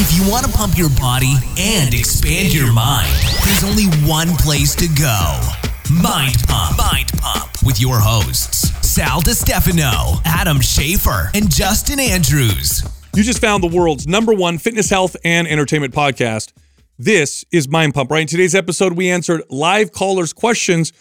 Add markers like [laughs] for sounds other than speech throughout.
If you want to pump your body and expand your mind, there's only one place to go. Mind Pump. Mind Pump with your hosts, Sal DiStefano, Adam Schafer, and Justin Andrews. You just found the world's number one fitness, health, and entertainment podcast. This is Mind Pump, right? In today's episode, we answered live callers' questions,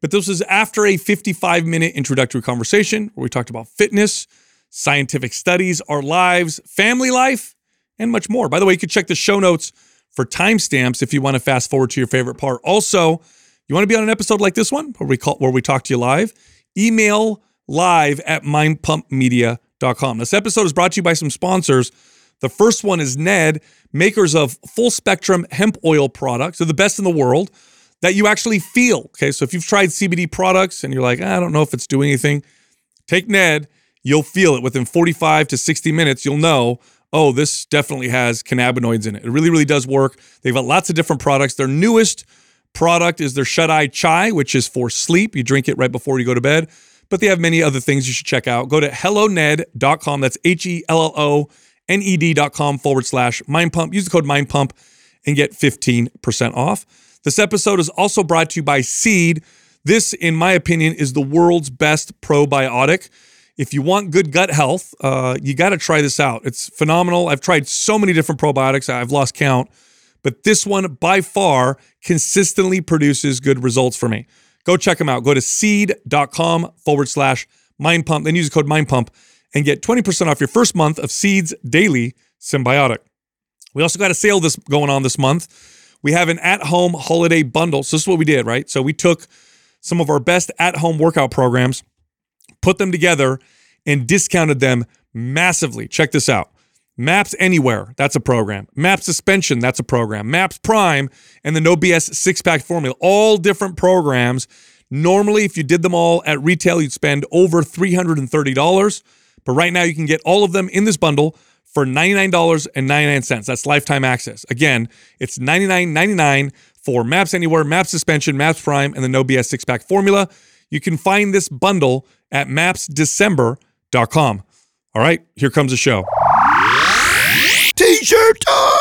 but this was after a 55 minute introductory conversation where we talked about fitness, scientific studies, our lives, family life, and much more. By the way, you can check the show notes for timestamps if you want to fast forward to your favorite part. Also, you want to be on an episode like this one where we call where we talk to you live? Email live at mindpumpmedia.com. This episode is brought to you by some sponsors. The first one is Ned, makers of full spectrum hemp oil products. They're the best in the world that you actually feel. Okay, so if you've tried CBD products and you're like, I don't know if it's doing anything, take Ned. You'll feel it within 45 to 60 minutes. You'll know oh, this definitely has cannabinoids in it. It really, really does work. They've got lots of different products. Their newest product is their Shut Eye Chai, which is for sleep. You drink it right before you go to bed. But they have many other things you should check out. Go to helloned.com. That's H E L L O N E D.com forward slash mind pump. Use the code mind pump and get 15% off. This episode is also brought to you by Seed. This, in my opinion, is the world's best probiotic if you want good gut health, uh, you got to try this out. It's phenomenal. I've tried so many different probiotics, I've lost count, but this one by far consistently produces good results for me. Go check them out. Go to seed.com forward slash mind pump, then use the code mind pump and get 20% off your first month of Seed's daily synbiotic. We also got a sale this going on this month. We have an at-home holiday bundle. So this is what we did, right? So we took some of our best at-home workout programs put them together and discounted them massively. Check this out. Maps Anywhere, that's a program. Maps Suspension, that's a program. Maps Prime, and the No BS six pack formula, all different programs. Normally, if you did them all at retail, you'd spend over $330. But right now, you can get all of them in this bundle for $99.99. That's lifetime access. Again, it's $99.99 for Maps Anywhere, Maps Suspension, Maps Prime, and the No BS six pack formula. You can find this bundle at mapsdecember.com. All right, here comes the show. T-shirt time!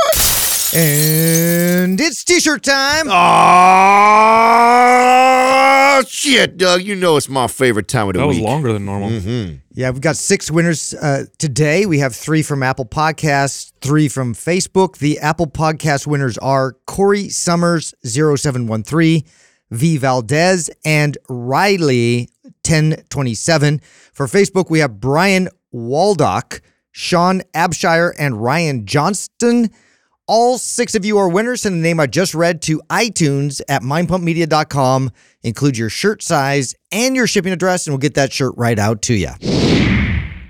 And it's t-shirt time. Oh shit, Doug! You know it's my favorite time of the week. That was week. longer than normal. Yeah, we've got six winners uh, today. We have three from Apple Podcasts, three from Facebook. The Apple Podcast winners are Corey Summers 0713, V Valdez, and Riley 1027. For Facebook, we have Brian Waldock, Sean Abshire, and Ryan Johnston. All six of you are winners. Send the name I just read to iTunes at mindpumpmedia.com. Include your shirt size and your shipping address, and we'll get that shirt right out to you.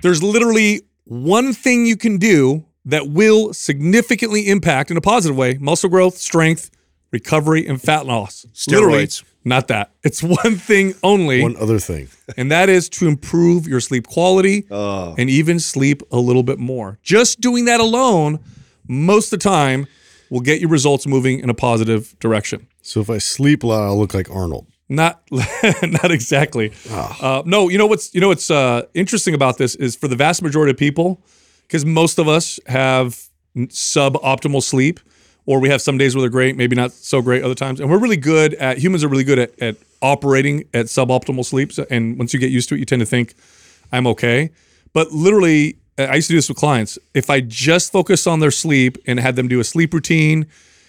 There's literally one thing you can do that will significantly impact in a positive way muscle growth, strength, recovery, and fat loss. Literally, Steroids. Not that. It's one thing only, One other thing. and that is to improve your sleep quality and even sleep a little bit more. Just doing that alone, most of the time, will get your results moving in a positive direction. So if I sleep a lot, I'll look like Arnold. Not, [laughs] not exactly. Uh, no, you know what's you know what's uh, interesting about this is for the vast majority of people, because most of us have suboptimal sleep, or we have some days where they're great, maybe not so great other times, and we're really good at humans are really good at, at operating at suboptimal sleeps. And once you get used to it, you tend to think I'm okay. But literally, I used to do this with clients. If I just focus on their sleep and had them do a sleep routine,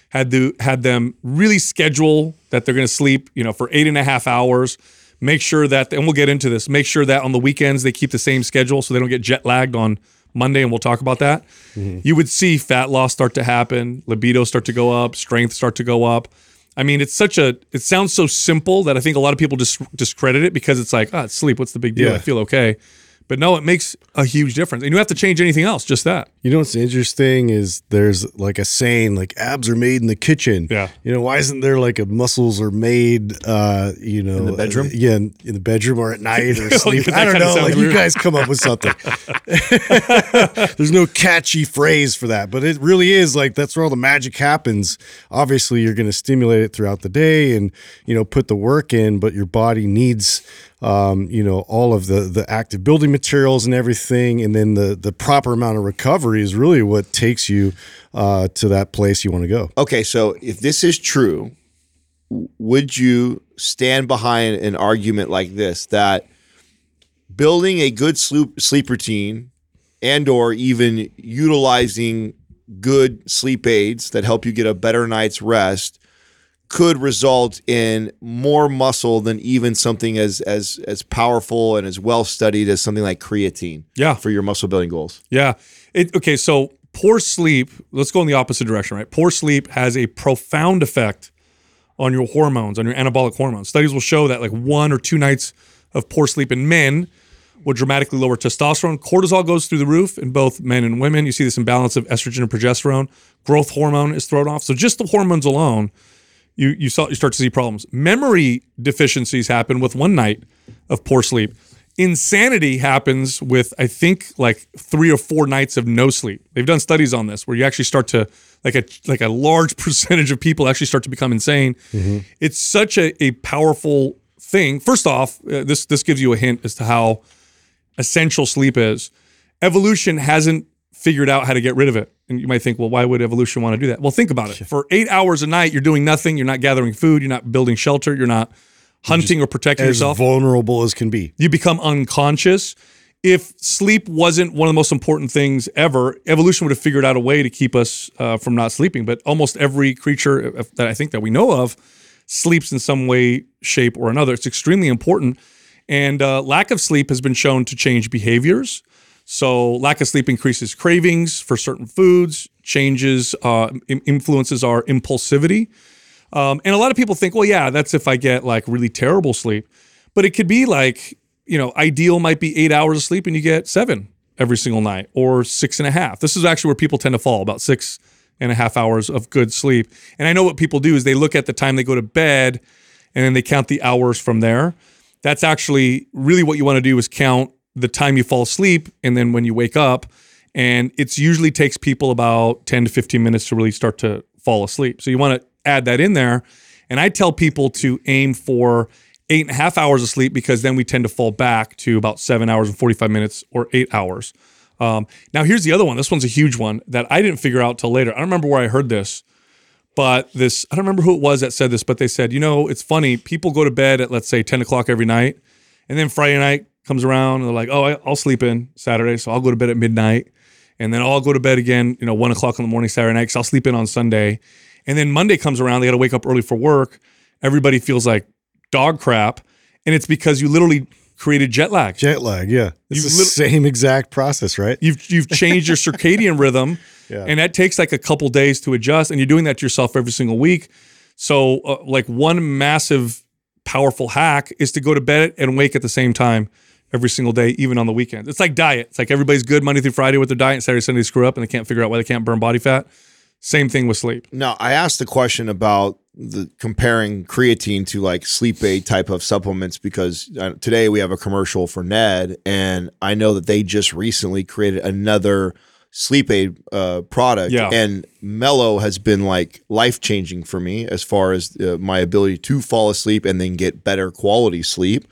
had to had them really schedule that they're going to sleep, you know, for eight and a half hours. Make sure that, and we'll get into this. Make sure that on the weekends they keep the same schedule so they don't get jet lagged on Monday, and we'll talk about that. You would see fat loss start to happen, libido start to go up, strength start to go up. I mean, it's such a. It sounds so simple that I think a lot of people just discredit it because it's like, ah, it's sleep. What's the big deal? I feel okay. But no, it makes a huge difference, and you don't have to change anything else. Just that. You know what's interesting is there's like a saying like abs are made in the kitchen. Yeah. You know why isn't there like a muscles are made? uh You know, in the bedroom? yeah, in, in the bedroom or at night or Yeah, [laughs] sleep. I don't know. sounds Like you guys come up with something. [laughs] there's no catchy phrase for that, but it really is like that's where all the magic happens. Obviously, you're going to stimulate it throughout the day and you know put the work in, but your body needs um, you know, all of the the active building materials and everything, and then the the proper amount of recovery is really what takes you uh, to that place you want to go. Okay, so if this is true, would you stand behind an argument like this that building a good sleep sleep routine and or even utilizing good sleep aids that help you get a better night's rest could result in more muscle than even something as as as powerful and as well studied as something like creatine Yeah. for your muscle building goals. Yeah. It, okay, so poor sleep, let's go in the opposite direction, right? Poor sleep has a profound effect on your hormones, on your anabolic hormones. Studies will show that like one or two nights of poor sleep in men will dramatically lower testosterone. Cortisol goes through the roof in both men and women. You see this imbalance of estrogen and progesterone. Growth hormone is thrown off. So just the hormones alone, you you saw you start to see problems. Memory deficiencies happen with one night of poor sleep. Insanity happens with I think like three or four nights of no sleep. They've done studies on this where you actually start to like a like a large [laughs] percentage of people actually start to become insane. It's such a, a powerful thing. First off, uh, this this gives you a hint as to how essential sleep is. Evolution hasn't figured out how to get rid of it. And you might think, well, why would evolution want to do that? Well, think about it. For eight hours a night, you're doing nothing. You're not gathering food. You're not building shelter. You're not hunting or protecting yourself. As yourself. vulnerable as can be. you become unconscious. If sleep wasn't one of the most important things ever, evolution would have figured out a way to keep us uh, from not sleeping. But almost every creature uh, that I think that we know of sleeps in some way, shape, or another. It's extremely important. And uh, lack of sleep has been shown to change behaviors. So, lack of sleep increases cravings for certain foods, changes, uh, influences our impulsivity. Um, and a lot of people think, well, yeah, that's if I get like really terrible sleep. But it could be like, you know, ideal might be eight hours of sleep and you get seven every single night or six and a half. This is actually where people tend to fall about six and a half hours of good sleep. And I know what people do is they look at the time they go to bed and then they count the hours from there. That's actually really what you want to do is count the time you fall asleep and then when you wake up. And it's usually takes people about 10 to 15 minutes to really start to fall asleep. So you want to add that in there. And I tell people to aim for eight and a half hours of sleep because then we tend to fall back to about seven hours and 45 minutes or eight hours. Um, now, here's the other one. This one's a huge one that I didn't figure out till later. I don't remember where I heard this, but this, I don't remember who it was that said this, but they said, you know, it's funny. People go to bed at, let's say, 10 o'clock every night. And then Friday night comes around and they're like, oh, I'll sleep in Saturday. So I'll go to bed at midnight. And then I'll go to bed again, you know, one o'clock in the morning Saturday night because I'll sleep in on Sunday. And then Monday comes around, they got to wake up early for work. Everybody feels like dog crap. And it's because you literally created jet lag. Jet lag, yeah. It's You've the lit- same exact process, right? You've you've changed your circadian [laughs] rhythm, Yeah. and that takes like a couple days to adjust. And you're doing that to yourself every single week. So, uh, like one massive, powerful hack is to go to bed and wake at the same time every single day, even on the weekends. It's like diet. It's like everybody's good Monday through Friday with their diet, and Saturday Sunday screw up and they can't figure out why they can't burn body fat. Same thing with sleep. Now, I asked the question about the comparing creatine to like sleep aid type of supplements because uh, today we have a commercial for Ned, and I know that they just recently created another sleep aid uh, product. Yeah. And Mellow has been like life changing for me as far as uh, my ability to fall asleep and then get better quality sleep.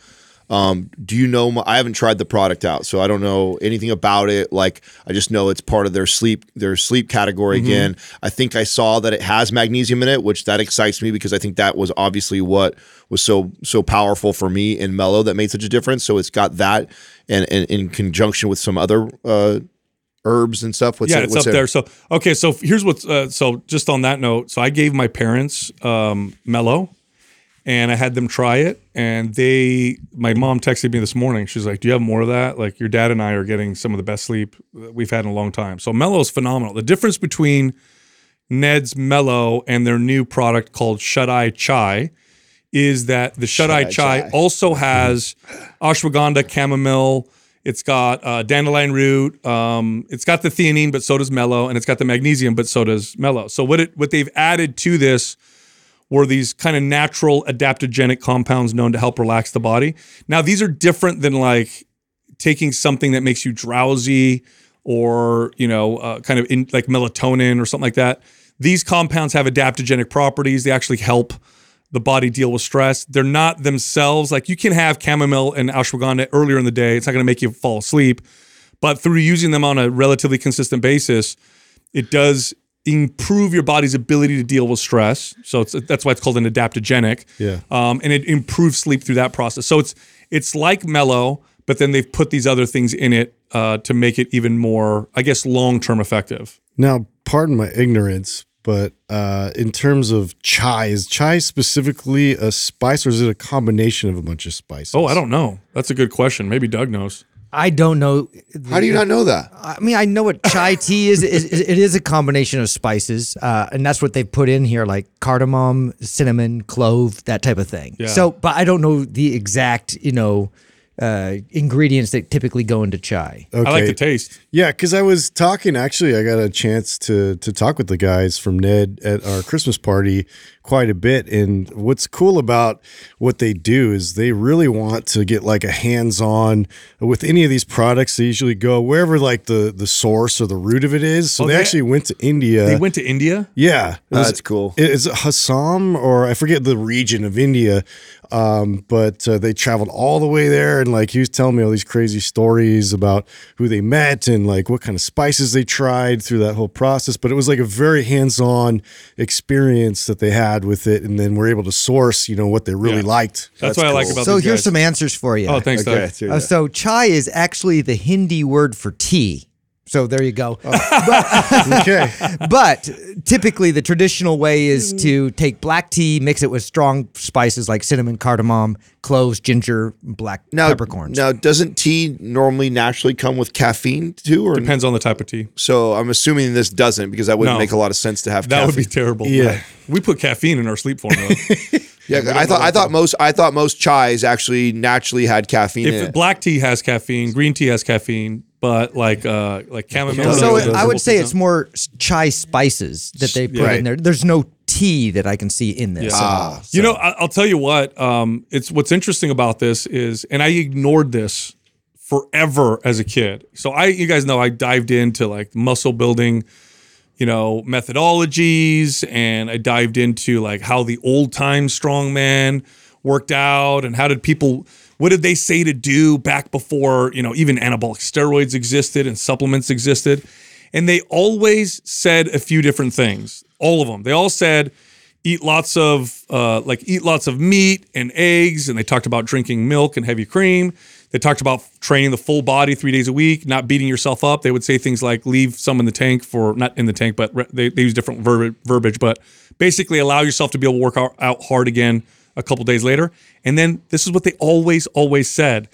Um, do you know? I haven't tried the product out, so I don't know anything about it. Like, I just know it's part of their sleep their sleep category Mm-hmm. again. I think I saw that it has magnesium in it, which that excites me because I think that was obviously what was so so powerful for me in Mellow that made such a difference. So it's got that, and, and in conjunction with some other uh, herbs and stuff. What's yeah, it- it's up it? there. So okay, so here's what's uh, so just on that note. So I gave my parents um, Mellow, and I had them try it, and they. My mom texted me this morning. She's like, "Do you have more of that? Like your dad and I are getting some of the best sleep that we've had in a long time." So Mellow is phenomenal. The difference between Ned's Mellow and their new product called Shut Eye Chai is that the Shut Eye Eye Chai Chai. also has ashwagandha, chamomile. It's got uh, dandelion root. Um, it's got the theanine, but so does mellow, and it's got the magnesium, but so does mellow. So what it what they've added to this were these kind of natural adaptogenic compounds known to help relax the body. Now these are different than like taking something that makes you drowsy or you know uh, kind of in like melatonin or something like that. These compounds have adaptogenic properties. They actually help the body deal with stress. They're not themselves like you can have chamomile and ashwagandha earlier in the day. It's not going to make you fall asleep, but through using them on a relatively consistent basis, it does improve your body's ability to deal with stress. So it's, that's why it's called an adaptogenic. Yeah. Um, and it improves sleep through that process. So it's it's like mellow, but then they've put these other things in it uh, to make it even more, I guess, long term effective. Now, pardon my ignorance, but uh, in terms of chai, is chai specifically a spice or is it a combination of a bunch of spices? Oh, I don't know. That's a good question. Maybe Doug knows. I don't know. How do you not know that? I mean, I know what chai tea is. It, it, it is a combination of spices, uh, and that's what they've put in here, like cardamom, cinnamon, clove, that type of thing. Yeah. So, but I don't know the exact, you know, uh, ingredients that typically go into chai. I like Okay. the taste. Yeah, because I was talking. Actually, I got a chance to to talk with the guys from Ned at our Christmas party quite a bit. And what's cool about what they do is they really want to get like a hands on with any of these products. They usually go wherever like the the source or the root of it is. So Oh, they, they- actually went to India. They went to India. Yeah, it was- That's cool. Is it Assam or I forget the region of India, um, but uh, they traveled all the way there, and like he was telling me all these crazy stories about who they met and like what kind of spices they tried through that whole process. But it was like a very hands-on experience that they had with it, and then we're able to source, you know, what they really Yeah. liked. That's, That's what I like cool. about So these here's guys. some answers for you. Oh, thanks, Okay, Doug. Uh, so chai is actually the Hindi word for tea. So there you go. Oh. [laughs] okay, [laughs] but typically the traditional way is to take black tea, mix it with strong spices like cinnamon, cardamom, cloves, ginger, black now, peppercorns. now, doesn't tea normally naturally come with caffeine too? Or Depends on the type of tea. so I'm assuming this doesn't because that wouldn't No. make a lot of sense to have That caffeine. would be terrible. Yeah. We put caffeine in our sleep formula. [laughs] yeah, I thought I thought most I thought most chais actually naturally had caffeine in if it. black tea has caffeine, green tea has caffeine, but like uh like chamomile. so it- I would say herbal it's more chai spices that they put Right. in there. There's no tea that I can see in this. Yeah. Ah, You know, I- I'll tell you what. Um, it's what's interesting about this is, and I ignored this forever as a kid. So I, you guys know, I dived into like muscle building, you know, methodologies, and I dived into like how the old time strongman worked out, and how did people, what did they say to do back before, you know, even anabolic steroids existed and supplements existed, and they always said a few different things. All of them. They all said eat lots of uh, like eat lots of meat and eggs and they talked about drinking milk and heavy cream they talked about training the full body three days a week not beating yourself up they would say things like leave some in the tank for not in the tank but re- they, they use different verbi- verbiage but basically allow yourself to be able to work out, out hard again a couple days later and then this is what they always always said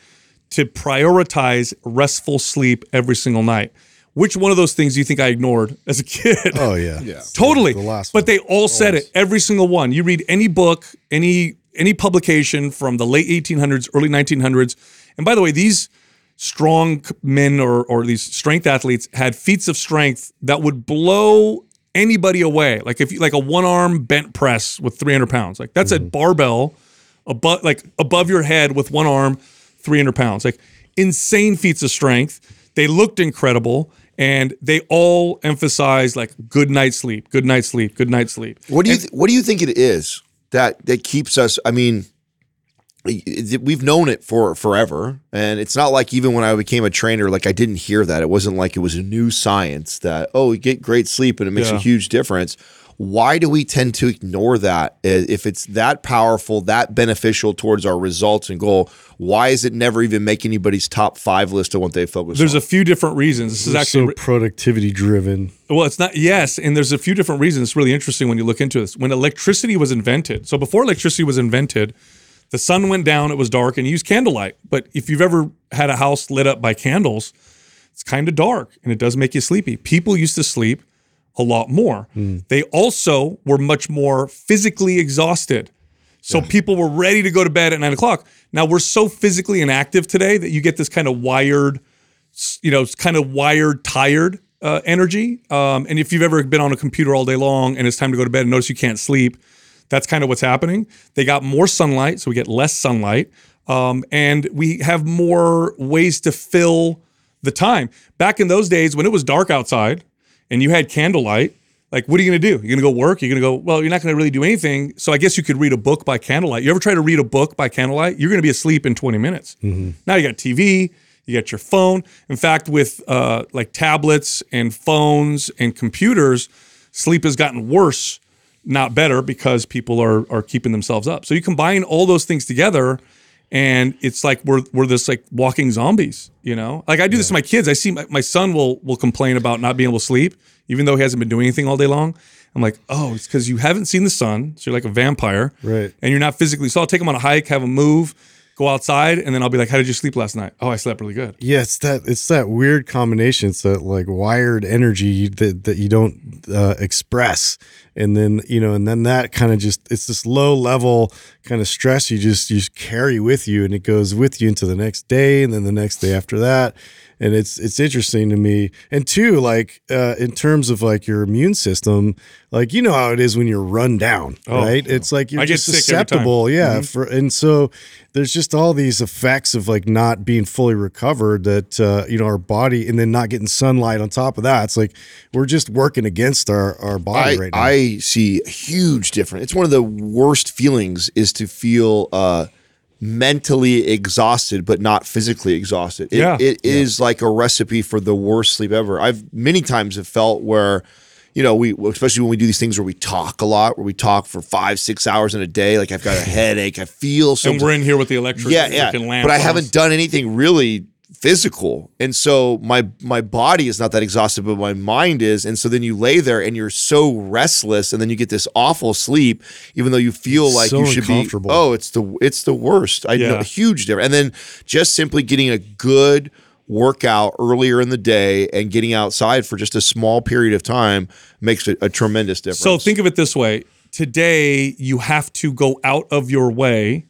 to prioritize restful sleep every single night which one of those things do you think i ignored as a kid oh yeah, [laughs] yeah, Totally. The last but one. they all said it. Every single one. You read any book, any any publication from the late 1800s, early 1900s. And by the way, these strong men or or these strength athletes had feats of strength that would blow anybody away. Like if you like a one arm bent press with 300 pounds, like that's a mm-hmm. barbell above like above your head with one arm, 300 pounds. Like insane feats of strength. They looked incredible. And they all emphasize like good night's sleep, good night's sleep, good night's sleep. What do you th- What do you think it is that that keeps us? I mean, we've known it for forever, and it's not like even when I became a trainer, like I didn't hear that. It wasn't like it was a new science that oh, you get great sleep and it makes a huge difference. Why do we tend to ignore that? If it's that powerful, that beneficial towards our results and goal, why is it never even make anybody's top five list of what they focus on? There's on? a few different reasons. This is They're actually so productivity driven. Well, it's not, yes. And there's a few different reasons. It's really interesting when you look into this. When electricity was invented, so before electricity was invented, the sun went down, it was dark, and you used candlelight. But if you've ever had a house lit up by candles, it's kind of dark and it does make you sleepy. People used to sleep a lot more. They also were much more physically exhausted. So people were ready to go to bed at nine o'clock. Now we're so physically inactive today that you get this kind of wired, you know, it's kind of wired, tired uh, energy. Um, and if you've ever been on a computer all day long and it's time to go to bed and notice you can't sleep, that's kind of what's happening. They got more sunlight, so we get less sunlight. Um, and we have more ways to fill the time. Back in those days when it was dark outside and you had candlelight, Like, what are you gonna do? You're gonna go work? You're gonna go, well, you're not gonna really do anything. So I guess you could read a book by candlelight. You ever try to read a book by candlelight? You're gonna be asleep in 20 minutes. Now you got TV, you got your phone. In fact, with uh, like tablets and phones and computers, sleep has gotten worse, not better, because people are are keeping themselves up. So you combine all those things together, and it's like we're we're this like walking zombies. You know, like I do this to my kids. I see my, my son will will complain about not being able to sleep, even though he hasn't been doing anything all day long. I'm like, oh, it's because you haven't seen the sun, so you're like a vampire, Right. And you're not physically. So I'll take him on a hike, have him move, go outside, and then I'll be like, how did you sleep last night? Oh, I slept really good. Yeah, it's that it's that weird combination. It's that like wired energy that that you don't uh, express, and then you know, and then that kind of just it's this low level kind of stress you just you just carry with you, and it goes with you into the next day, and then the next day after that, and it's it's interesting to me. And two, like uh, in terms of like your immune system, like you know how it is when you're run down, right? It's like you're I just sick every time. susceptible, yeah. For and so there's just all these effects of like not being fully recovered that uh, you know our body, and then not getting sunlight on top of that. It's like we're just working against our our body I, right now. I see a huge difference. It's one of the worst feelings is to feel uh, mentally exhausted but not physically exhausted. It, Yeah. it is like a recipe for the worst sleep ever. I've many times have felt where, you know, we especially when we do these things where we talk a lot, where we talk for five six hours in a day. Like I've got a [laughs] headache. I feel so. And we're in here with the electric yeah, yeah. But I haven't done anything really physical. And so my my body is not that exhausted but my mind is. And so then you lay there and you're so restless and then you get this awful sleep even though you feel It's like so you should be oh it's the it's the worst. I know Yeah. a huge difference. And then just simply getting a good workout earlier in the day and getting outside for just a small period of time makes a, a tremendous difference. So think of it this way: today you have to go out of your way.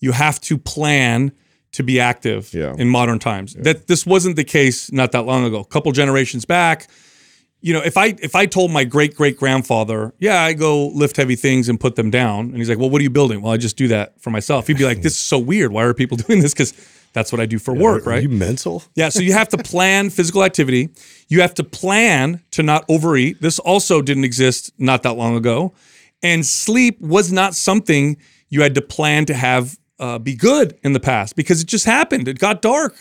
You have to plan to be active Yeah. in modern times. That this wasn't the case not that long ago. A couple generations back, you know, if I if I told my great great grandfather, yeah, I go lift heavy things and put them down, and he's like, well, what are you building? Well, I just do that for myself. He'd be like, this is so weird. Why are people [laughs] doing this? Because that's what I do for work, Are right? you mental? Yeah, so you have to plan [laughs] physical activity. You have to plan to not overeat. This also didn't exist not that long ago. And sleep was not something you had to plan to have uh, be good in the past because it just happened. It got dark.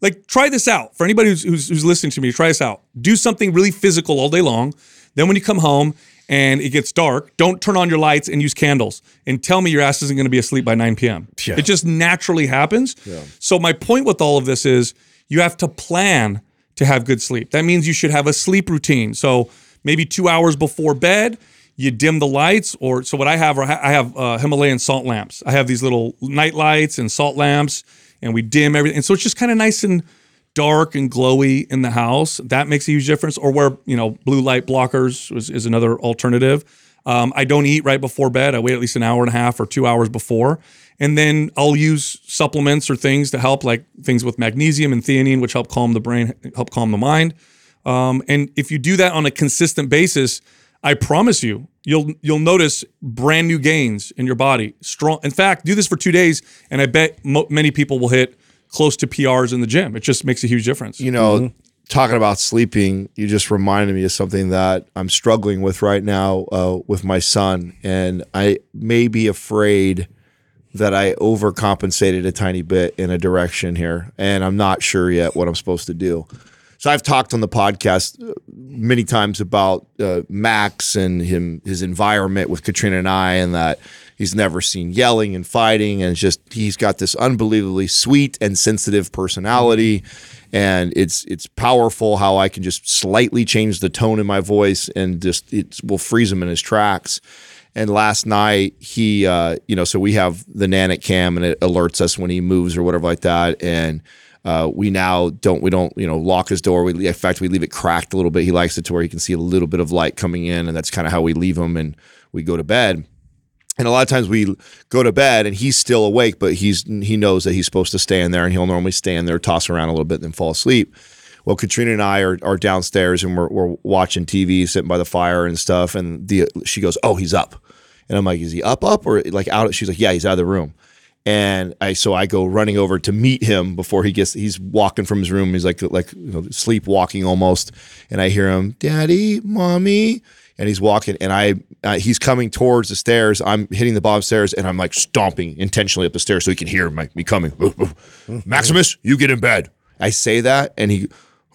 Like, try this out. For anybody who's, who's, who's listening to me, try this out. Do something really physical all day long. Then, when you come home and it gets dark, don't turn on your lights and use candles. And tell me your ass isn't going to be asleep by 9 p.m. Yeah. It just naturally happens. So, my point with all of this is you have to plan to have good sleep. That means you should have a sleep routine. So, maybe two hours before bed, you dim the lights. Or, so what I have, I have uh, Himalayan salt lamps. I have these little night lights and salt lamps, and we dim everything. And so, it's just kind of nice and dark and glowy in the house. That makes a huge difference. Or where you know blue light blockers is, is another alternative. Um, I don't eat right before bed. I wait at least an hour and a half or two hours before, and then I'll use supplements or things to help, like things with magnesium and theanine, which help calm the brain, help calm the mind. Um, and if you do that on a consistent basis, I promise you, you'll you'll notice brand new gains in your body. Strong. In fact, do this for two days, and I bet mo- many people will hit close to PRs in the gym. It just makes a huge difference. you know, talking about sleeping, you just reminded me of something that I'm struggling with right now uh, with my son, and I may be afraid that I overcompensated a tiny bit in a direction here, and I'm not sure yet what I'm supposed to do. So I've talked on the podcast uh, many times about uh, Max and him, his environment with Katrina and I, and that he's never seen yelling and fighting, and just he's got this unbelievably sweet and sensitive personality, and it's it's powerful how I can just slightly change the tone in my voice and just it will freeze him in his tracks. And last night he, uh, you know, so we have the Nanit cam and it alerts us when he moves or whatever like that, and uh, we now don't we don't you know lock his door. We in fact we leave it cracked a little bit. He likes it to where he can see a little bit of light coming in, and that's kind of how we leave him and we go to bed. And a lot of times we go to bed and he's still awake, but he's he knows that he's supposed to stay in there, and he'll normally stay in there, toss around a little bit, and then fall asleep. Well, Katrina and I are, are downstairs and we're, we're watching TV, sitting by the fire and stuff. And the she goes, "Oh, he's up," and I'm like, "Is he up, up, or like out?" She's like, "Yeah, he's out of the room." And I so I go running over to meet him before he gets he's walking from his room. He's like like you know, sleepwalking almost. And I hear him, Daddy, Mommy. and he's walking, and I uh, he's coming towards the stairs. I'm hitting the bottom stairs, and I'm like stomping intentionally up the stairs so he can hear my, me coming. [laughs] Maximus, you get in bed. I say that, and he.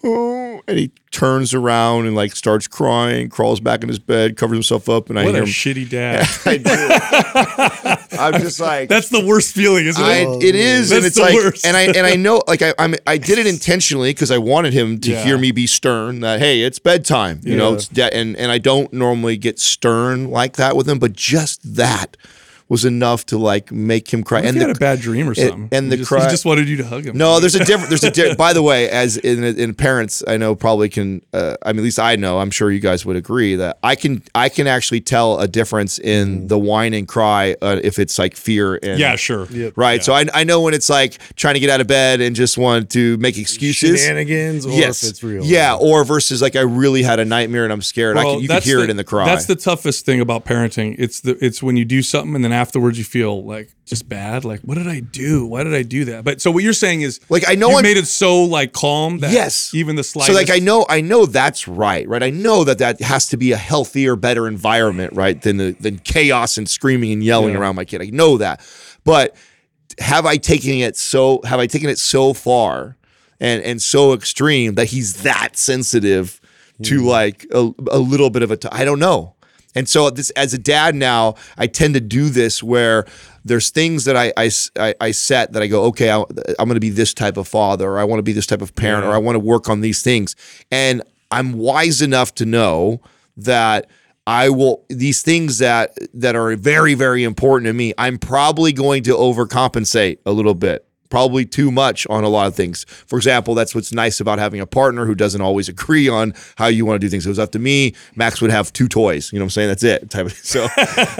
Oh, and he turns around and like starts crying, crawls back in his bed, covers himself up, and I hear a him. shitty dad. [laughs] I do. [laughs] I'm just like That's the worst feeling, isn't I, it? it is, and it's the like, worst. and I and I know, like I I'm, I did it intentionally because I wanted him to Yeah. hear me be stern. That hey, it's bedtime, you know. It's de- and and I don't normally get stern like that with him, but just that was enough to like make him cry. What if and he the, had a bad dream or something. and He the just, cry- he just wanted you to hug him. no, there's a different. There's a di- by the way, as in, in parents, I know probably can. Uh, I mean, at least I know. I'm sure you guys would agree that I can. I can actually tell a difference in the whine and cry uh, if it's like fear and Yeah, sure. right. So I, I know when it's like trying to get out of bed and just want to make excuses. Shenanigans, or yes, if it's real. Yeah, or versus like I really had a nightmare and I'm scared. I Well, can, you can that's hear it in the cry. That's the toughest thing about parenting. It's the it's when you do something and then afterwards you feel like just bad. Like, what did I do? Why did I do that? But so what you're saying is Like, I know you I'm- made it so like calm that yes, even the slightest. So like I know I know that's right, right? I know that that has to be a healthier, better environment, right? Than the than chaos and screaming and yelling Yeah. around my kid. I know that, but have I taken it so? Have I taken it so far and and so extreme that he's that sensitive to hmm. like a, a little bit of a? T- I don't know. And so this as a dad now, I tend to do this where there's things that I, I, I set that I go, okay, I, I'm going to be this type of father, or I want to be this type of parent, or I want to work on these things, and I'm wise enough to know that I will these things that that are very very important to me. I'm probably going to overcompensate a little bit. Probably too much on a lot of things. For example, that's what's nice about having a partner who doesn't always agree on how you want to do things. It was up to me, Max would have two toys. You know what I'm saying? That's it. Type of, so [laughs]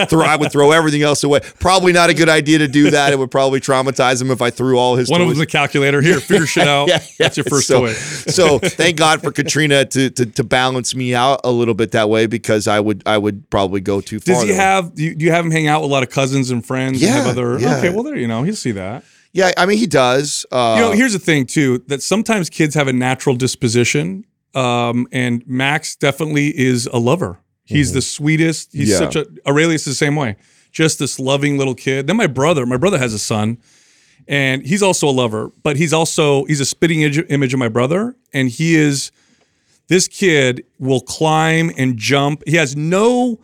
throw, I would throw everything else away. Probably not a good idea to do that. It would probably traumatize him if I threw all his one of toys. them's a calculator. Here, figure shit [laughs] out. Yeah, yeah. That's your first so, toy. so [laughs] thank God for Katrina to, to to balance me out a little bit that way because I would I would probably go too far. Does he way. have? Do you, do you have him hang out with a lot of cousins and friends? and have Yeah, other. yeah. Okay, well there you know he'll see that. Yeah, I mean he does. Uh, You know, here's the thing too that sometimes kids have a natural disposition, um, and Max definitely is a lover. He's the sweetest. He's Mm-hmm. Yeah. such a Aurelius is the same way. Just this loving little kid. Then my brother, my brother has a son, and he's also a lover, but he's also he's a spitting image, image of my brother, and he is this kid will climb and jump. He has no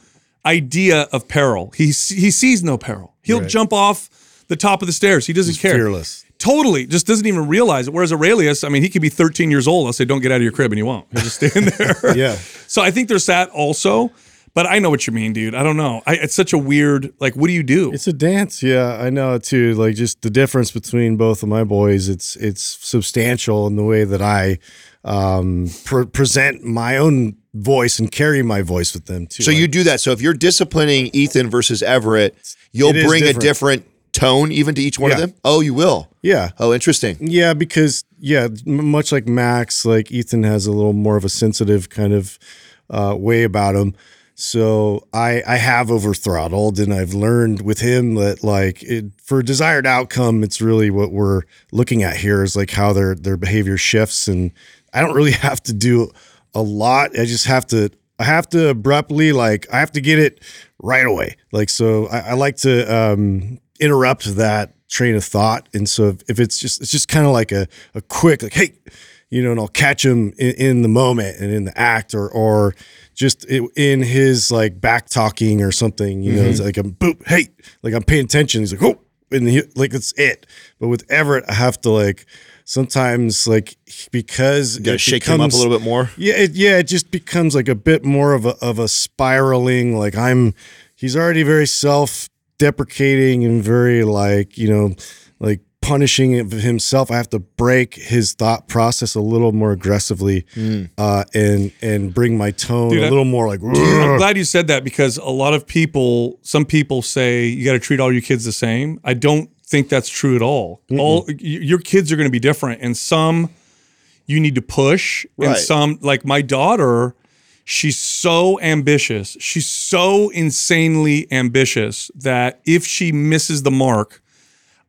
idea of peril. He he sees no peril. He'll jump off the top of the stairs. He doesn't care. fearless. Totally, just doesn't even realize it. Whereas Aurelius, I mean, he could be 13 years old. I'll say, "Don't get out of your crib," and he won't. He'll just stand [laughs] there. [laughs] Yeah. So I think there's that also. But I know what you mean, dude. I don't know. I, it's such a weird. Like, what do you do? It's a dance, yeah. I know too. Like just the difference between both of my boys, it's it's substantial in the way that I um, pre- present my own voice and carry my voice with them too. so you do that. So if you're disciplining Ethan versus Everett, you'll It is bring a different. Tone even to each one of them. Oh, you will. yeah, Oh, interesting. yeah, because yeah, m- much like Max, like Ethan has a little more of a sensitive kind of uh, way about him. So I I have over throttled, and I've learned with him that like it, for desired outcome, it's really what we're looking at here is like how their their behavior shifts, and I don't really [laughs] have to do a lot. I just have to I have to abruptly like I have to get it right away. Like so, I, I like to um, interrupt that train of thought, and so if, if it's just it's just kind of like a a quick like hey, you know, and I'll catch him in, in the moment and in the act, or or just in his like back talking or something. You know, it's mm-hmm. like I'm boop hey, like I'm paying attention. He's like oh, and he, like it's it. But with Everett, I have to like sometimes like because You got to it shake him up a little bit more. yeah, it, yeah, it just becomes like a bit more of a of a spiraling. Like I'm, he's already very self deprecating and very like you know, like punishing himself. I have to break his thought process a little more aggressively, uh, and and bring my tone Dude, a I- little more like. I'm glad you said that because a lot of people, some people say you got to treat all your kids the same. I don't think that's true at all. All your kids are going to be different, and some you need to push, and some like my daughter. She's so ambitious. She's so insanely ambitious that if she misses the mark,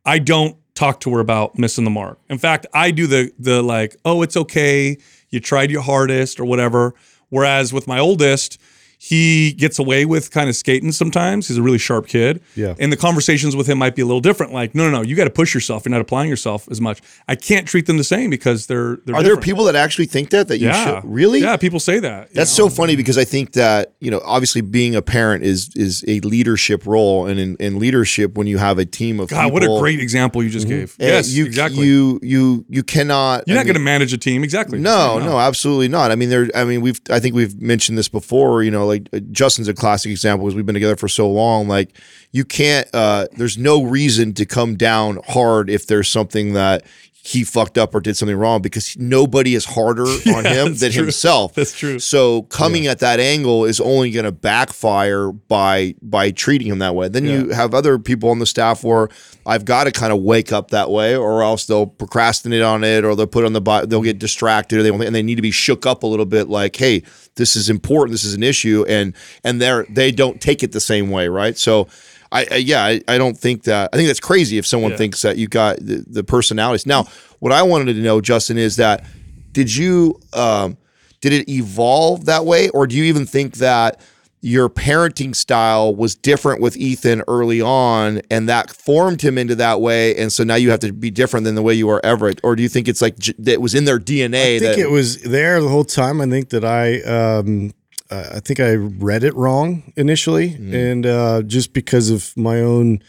I don't talk to her about missing the mark. In fact, I do the the like, oh, it's okay. You tried your hardest or whatever. Whereas with my oldest, he gets away with kind of skating sometimes. He's a really sharp kid. Yeah. And the conversations with him might be a little different. Like, no, no, no, you got to push yourself. You're not applying yourself as much. I can't treat them the same because they're. they're Are there people that actually think that that you Yeah. should really? Yeah, people say that. That's know? so funny because I think that you know, obviously, being a parent is is a leadership role, and in, in leadership, when you have a team of God, people, what a great example you just mm-hmm. gave. and Yes, you, exactly. You you you cannot. You're I not going to manage a team, exactly. No, no, absolutely not. I mean, there. I mean, we've. I think we've mentioned this before. You know, like uh, Justin's a classic example because we've been together for so long. Like, you can't. uh There's no reason to come down hard if there's something that he fucked up or did something wrong because nobody is harder [laughs] on him than true. himself. That's true. So coming at that angle is only going to backfire by by treating him that way. Then you have other people on the staff where I've got to kind of wake up that way, or else they'll procrastinate on it, or they'll put on the they'll get distracted, or they and they need to be shook up a little bit. Like, hey, this is important. This is an issue, and and they're they don't take it the same way, right? So. I, I yeah, I, I don't think that. I think that's crazy if someone Yeah. thinks that you got the, the personalities. Now, what I wanted to know, Justin, is that did you um, did it evolve that way, or do you even think that your parenting style was different with Ethan early on, and that formed him into that way, and so now you have to be different than the way you are Everett, or do you think it's like it was in their DNA? I think that, it was there the whole time. I think that I, um, uh, I think I read it wrong initially, and uh, just because of my own,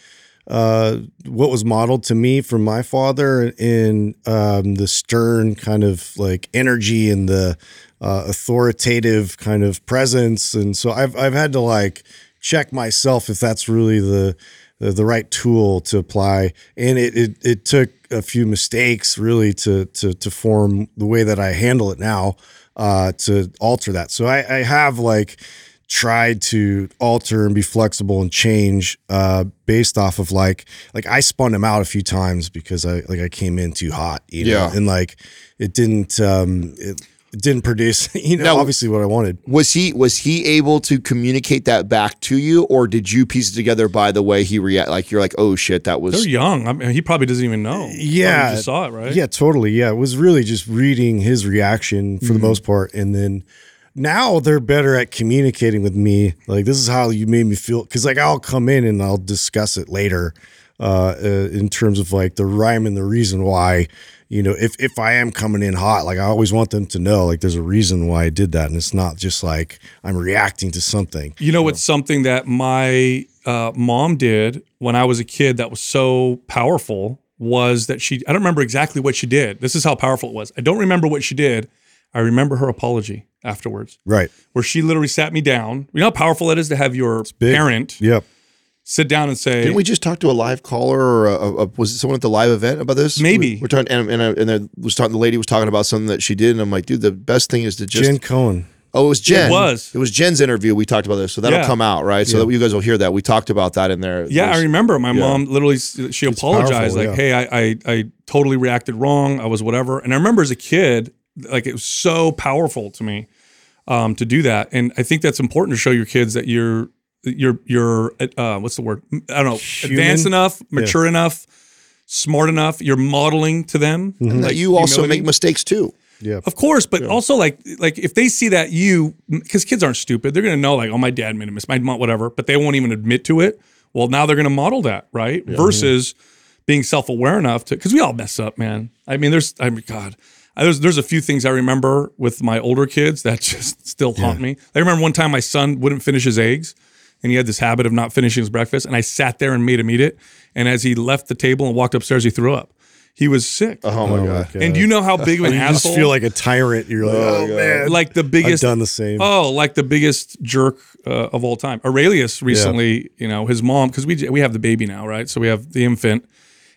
uh, what was modeled to me from my father in um, the stern kind of like energy and the uh, authoritative kind of presence, and so I've I've had to like check myself if that's really the the, the right tool to apply. And it, it it took a few mistakes really to to to form the way that I handle it now uh, to alter that. So I, I have like tried to alter and be flexible and change uh, based off of like like I spun him out a few times because I like I came in too hot, you know, Yeah. and like it didn't um it, it didn't produce [laughs] you know Now- obviously what I wanted. was he was he able to communicate that back to you, or did you piece it together by the way he react? Like you're like, oh shit, that was They're young. I mean, he probably doesn't even know. Yeah. Probably just saw it, right? Yeah, totally. Yeah, it was really just reading his reaction for Mm-hmm. the most part, and then now they're better at communicating with me. Like this is how you made me feel, because like I'll come in and I'll discuss it later, uh, uh, in terms of like the rhyme and the reason why. You know, if if I am coming in hot, like I always want them to know, like there's a reason why I did that, and it's not just like I'm reacting to something. You know, it's something that my uh, mom did when I was a kid that was so powerful was that she, I don't remember exactly what she did. This is how powerful it was. I don't remember what she did. I remember her apology afterwards, Right. where she literally sat me down. You know how powerful it is to have your parent Yep. Sit down and say, Didn't we just talk to a live caller or a, a, was it someone at the live event about this? Maybe. we, are talking, and and, I, and I was talking. The lady was talking about something that she did, and I'm like, dude, the best thing is to just. Jen Cohen. oh, it was Jen. It was. It was Jen's interview. We talked about this, so that'll Yeah. come out right. So that you guys will hear that. We talked about that in there. Yeah, I remember my mom literally s- she apologized powerful, like, yeah. "Hey, I, I I totally reacted wrong. I was whatever." And I remember as a kid, like it was so powerful to me um, to do that. And I think that's important to show your kids that you're you're you're uh, what's the word? I don't know, advanced enough, mature enough, smart enough. You're modeling to them. and that like, you also humility. make mistakes too. Yeah. Of course, but also like like if they see that you because kids aren't stupid, they're gonna know like oh my dad made a mistake, my mom whatever, but they won't even admit to it. Well, now they're gonna model that right versus being self aware enough to because we all mess up, man. I mean, there's I mean God. I, there's there's a few things I remember with my older kids that [laughs] just still haunt me. I remember one time my son wouldn't finish his eggs, and he had this habit of not finishing his breakfast, and I sat there and made him eat it. And as he left the table and walked upstairs, he threw up. He was sick. Oh my god. And do you know how big of an [laughs] You asshole? just feel like a tyrant. You're like, oh, man. like the biggest. I've biggest done the same. Oh, like the biggest jerk uh, of all time. Aurelius recently, you know, his mom because we we have the baby now, right? So we have the infant,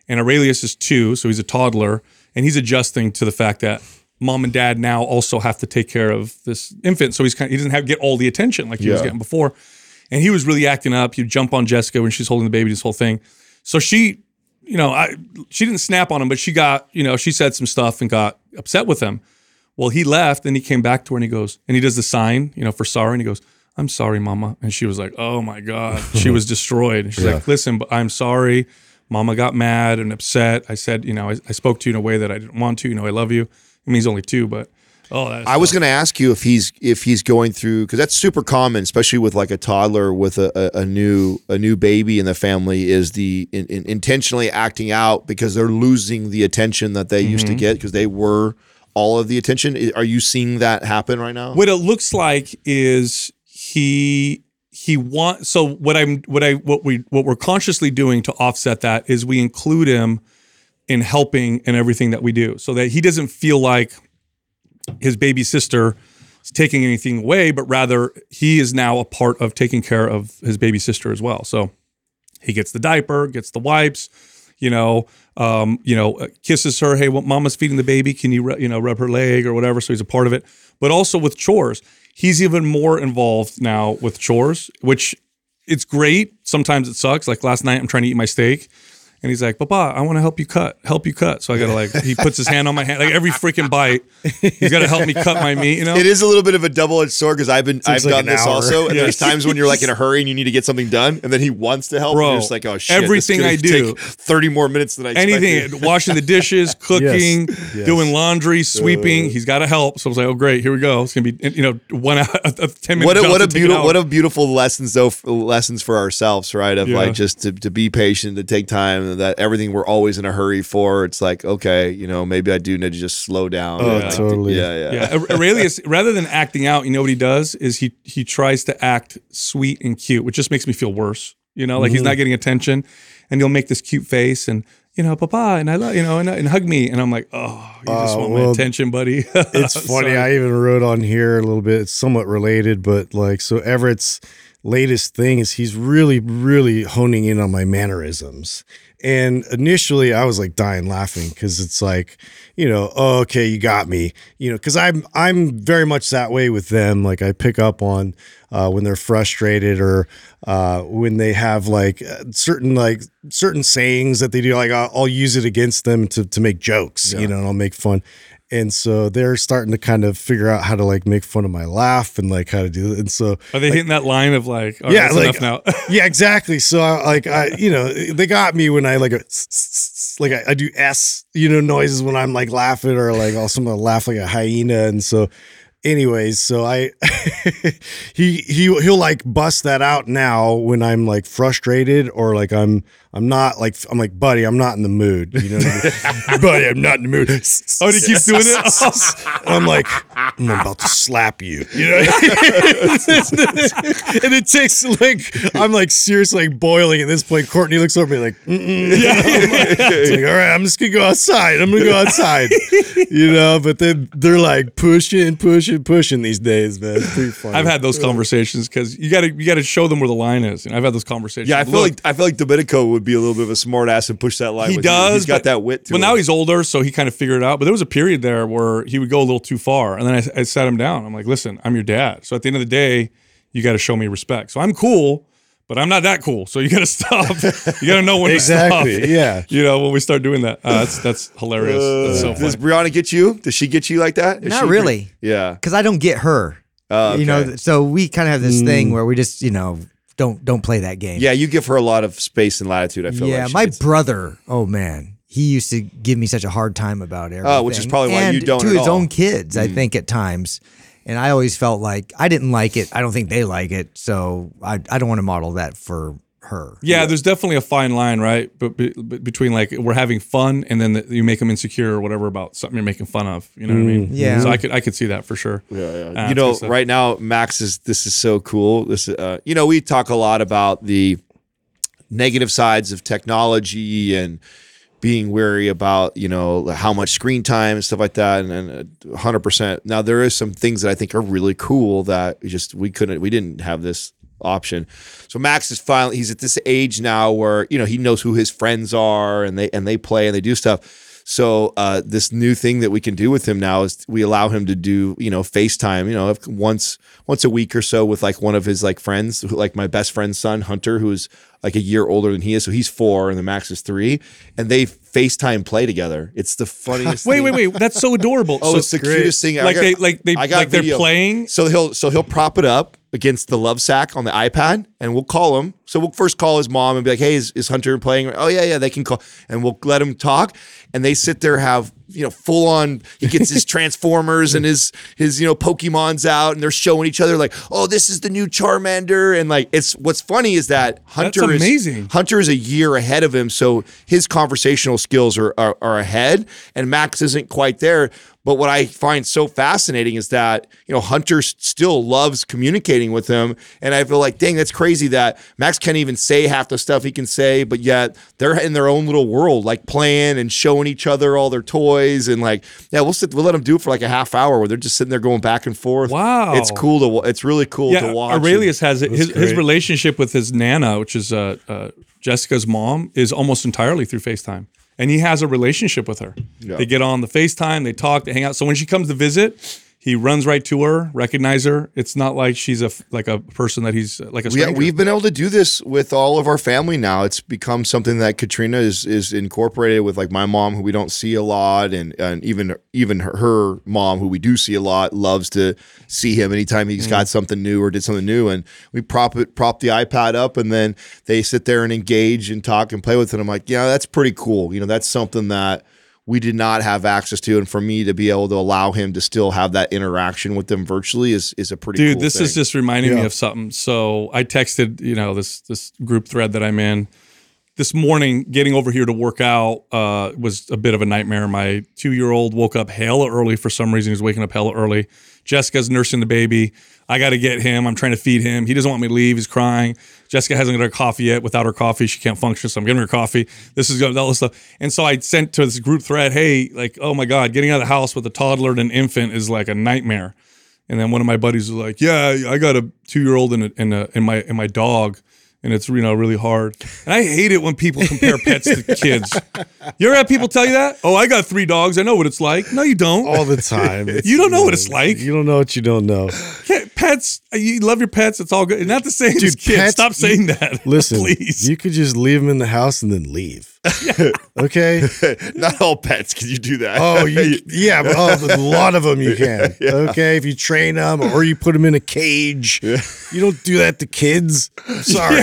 and Aurelius is two, so he's a toddler, and he's adjusting to the fact that mom and dad now also have to take care of this infant. So he's kind of, he doesn't have get all the attention like he was getting before, and he was really acting up. He'd jump on Jessica when she's holding the baby, this whole thing. So she, you know, I she didn't snap on him, but she got, you know, she said some stuff and got upset with him. Well, he left and he came back to her and he goes, and he does the sign, you know, for sorry. And he goes, I'm sorry, mama. And she was like, oh my God. She was [laughs] destroyed. And she's like, listen, but I'm sorry. Mama got mad and upset. I said, you know, I, I spoke to you in a way that I didn't want to. You know, I love you. I mean, he's only two, but Oh, that's I was going to ask you if he's if he's going through because that's super common, especially with like a toddler with a, a, a new a new baby in the family, is the in, in- intentionally acting out because they're losing the attention that they used to mm-hmm. get because they were all of the attention. Are you seeing that happen right now? What it looks like is he he want so what I'm what I what we what we're consciously doing to offset that is we include him in helping in everything that we do so that he doesn't feel like his baby sister is taking anything away but rather he is now a part of taking care of his baby sister as well. So he gets the diaper gets the wipes you know um, you know uh, kisses her. Hey well, mama's feeding the baby. Can you you know rub her leg or whatever? So he's a part of it. But also with chores he's even more involved now with chores which it's great. Sometimes it sucks. Like last night i'm trying to eat my steak and he's like, Papa, I want to help you cut, help you cut. So I gotta like, he puts his hand on my hand, like every freaking bite, he's gotta help me cut my meat, you know? It is a little bit of a double edged sword because I've been I've like done this hour. also, and Yeah. there's [laughs] times when you're like in a hurry and you need to get something done, and then he wants to help. Bro, and you're just like, oh shit, everything gonna I do- take thirty more minutes than I expected. Anything, washing the dishes, [laughs] cooking, Yes. doing laundry, uh. sweeping. he's got to help. So I was like, oh great, here we go. It's gonna be you know one hour, [laughs] a ten minutes. what a, what a beautiful what a beautiful lessons though f- lessons for ourselves right of Yeah. like just to, to be patient to take time that everything we're always in a hurry for it's like okay you know maybe I do need to just slow down Oh, and, like, totally. yeah yeah, Yeah, Aurelius, [laughs] rather than acting out, you know what he does is he he tries to act sweet and cute, which just makes me feel worse. You know, like he's not getting attention, and he'll make this cute face and you know, Papa, and I love you know, and, and hug me, and I'm like, oh, you just Uh, want my attention, buddy. [laughs] it's funny. I even wrote on here a little bit. It's somewhat related, but like so Everett's latest thing is he's really, really honing in on my mannerisms. And initially, I was like dying laughing because it's like, you know, oh, okay, you got me, you know, because I'm I'm very much that way with them. Like I pick up on uh, when they're frustrated or uh, when they have like uh, certain like certain sayings that they do. Like I'll, I'll use it against them to to make jokes, you know, and I'll make fun. And so they're starting to kind of figure out how to like make fun of my laugh and like how to do it. And so Are they hitting that line of like, oh, Yeah, like- now? [laughs] yeah, exactly. So I, like I, you know, they got me when I like a, like I, I do s, you know, noises when I'm like laughing or like I'll sometimes laugh like a hyena. And so, anyways, so I, [laughs] he he he'll like bust that out now when I'm like frustrated or like I'm I'm not like I'm like buddy, I'm not in the mood. You know, what I mean? [laughs] buddy, I'm not in the mood. oh, he keeps doing it. [laughs] I'm like, I'm about to slap you. You know? [laughs] and it takes like I'm like seriously like boiling at this point. Courtney looks over me like, Mm-mm. I'm like, like, all right, I'm just gonna go outside. I'm gonna go outside. You know, but then they're like pushing, pushing, pushing these days, man. It's pretty funny. I've had those conversations because you got to you got to show them where the line is. And I've had those conversations. yeah I feel Look, like I feel like Domenico would be a little bit of a smart ass and push that line he with you. does. he's got but- that wit to Well, him now he's older, so he kind of figured it out. But there was a period there where he would go a little too far, and then I, I sat him down. I'm like, "Listen, I'm your dad. So at the end of the day, you got to show me respect. So I'm cool, but I'm not that cool. So you got to [laughs] stop. you got to know when to exactly. stop. Yeah. [laughs] You know, when we start doing that, uh, that's that's hilarious. that's so does. Brianna get you does she get you like that Is Not she- really. yeah because I don't get her. Oh, You know, so we kind of have this thing where we just, you know, don't don't play that game. yeah you give her a lot of space and latitude I feel yeah. like my gets- brother, oh man, he used to give me such a hard time about everything. Oh, which is probably why you And don't to his all. Mm. own kids. I think at times, and I always felt like I didn't like it. I don't think they like it, so I I don't want to model that for her. Yeah, there's definitely a fine line, right? But, be- but between like we're having fun and then the, you make them insecure or whatever about something you're making fun of. You know what I mean? Yeah. So I could I could see that for sure. Yeah, yeah. Uh, you know, it's good stuff. right now, Max is. This is so cool. This, uh, you know, we talk a lot about the negative sides of technology and being wary about you know how much screen time and stuff like that and, and uh, 100% now there is some things that i think are really cool that just we couldn't we didn't have this option so max is finally he's at this age now where you know he knows who his friends are and they and they play and they do stuff so uh, this new thing that we can do with him now is we allow him to do you know FaceTime you know once once a week or so with like one of his like friends who- like my best friend's son Hunter who's like a year older than he is so he's four and the Max is three and they FaceTime play together. It's the funniest. [laughs] Wait, thing. wait, wait. That's so adorable. [laughs] Oh, so it's the cutest thing. I like got- they like they I got like they're playing. So he'll so he'll prop it up against the love sack on the iPad, and we'll call him. So we'll first call his mom and be like, "Hey, is, is Hunter playing?" Oh yeah, yeah, they can call, and we'll let him talk. And they sit there, have you know, full on. He gets his [laughs] Transformers and his his you know Pokemon's out, and they're showing each other like, "Oh, this is the new Charmander." And like, it's what's funny is that Hunter is amazing. Hunter is a year ahead of him, so his conversational skills are, are are ahead, and Max isn't quite there. But what I find so fascinating is that, you know, Hunter still loves communicating with him. And I feel like, dang, that's crazy that Max can't even say half the stuff he can say, but yet they're in their own little world, like playing and showing each other all their toys. And like, yeah, we'll sit, we'll let them do it for like a half hour where they're just sitting there going back and forth. Wow. It's cool to, it's really cool yeah, to watch. Aurelius has it. His, his relationship with his nana, which is uh, uh, Jessica's mom, is almost entirely through FaceTime. And he has a relationship with her. They get on the FaceTime, they talk, they hang out. So when she comes to visit, he runs right to her, recognize her. It's not like she's a like a person that he's like a Stranger. Yeah, we've been able to do this with all of our family now. It's become something that Katrina is is incorporated with, like my mom, who we don't see a lot, and and even even her, her mom, who we do see a lot, loves to see him anytime he's mm. got something new or did something new. And we prop it, prop the iPad up, and then they sit there and engage and talk and play with it. I'm like, yeah, that's pretty cool. You know, that's something that we did not have access to, and for me to be able to allow him to still have that interaction with them virtually is is a pretty Dude, cool this is just reminding me of something. So I texted, you know, this this group thread that I'm in. This morning, getting over here to work out uh, was a bit of a nightmare. My two year old woke up hella early for some reason. He's waking up hella early. Jessica's nursing the baby. I got to get him. I'm trying to feed him. He doesn't want me to leave. He's crying. Jessica hasn't got her coffee yet. Without her coffee, she can't function. So I'm getting her coffee. This is going to all this stuff. And so I sent to this group thread, hey, like, oh my God, getting out of the house with a toddler and an infant is like a nightmare. And then one of my buddies was like, "Yeah, I got a two year old and a, and, a, and my and my dog, and it's you know really hard." And I hate it when people compare pets to kids. You ever have people tell you that? Oh, I got three dogs. I know what it's like. No, you don't. all the time. [laughs] You don't know what it's like. You don't know what you don't know. Pets, you love your pets. It's all good. Not the same as kids. pets- Stop saying that. [laughs] Listen, please. you could just leave them in the house and then leave. [laughs] okay. [laughs] not all pets. Can you do that? Oh, you, [laughs] yeah, but oh, a lot of them you can. Okay, if you train them or you put them in a cage, you don't do that to kids. I'm sorry.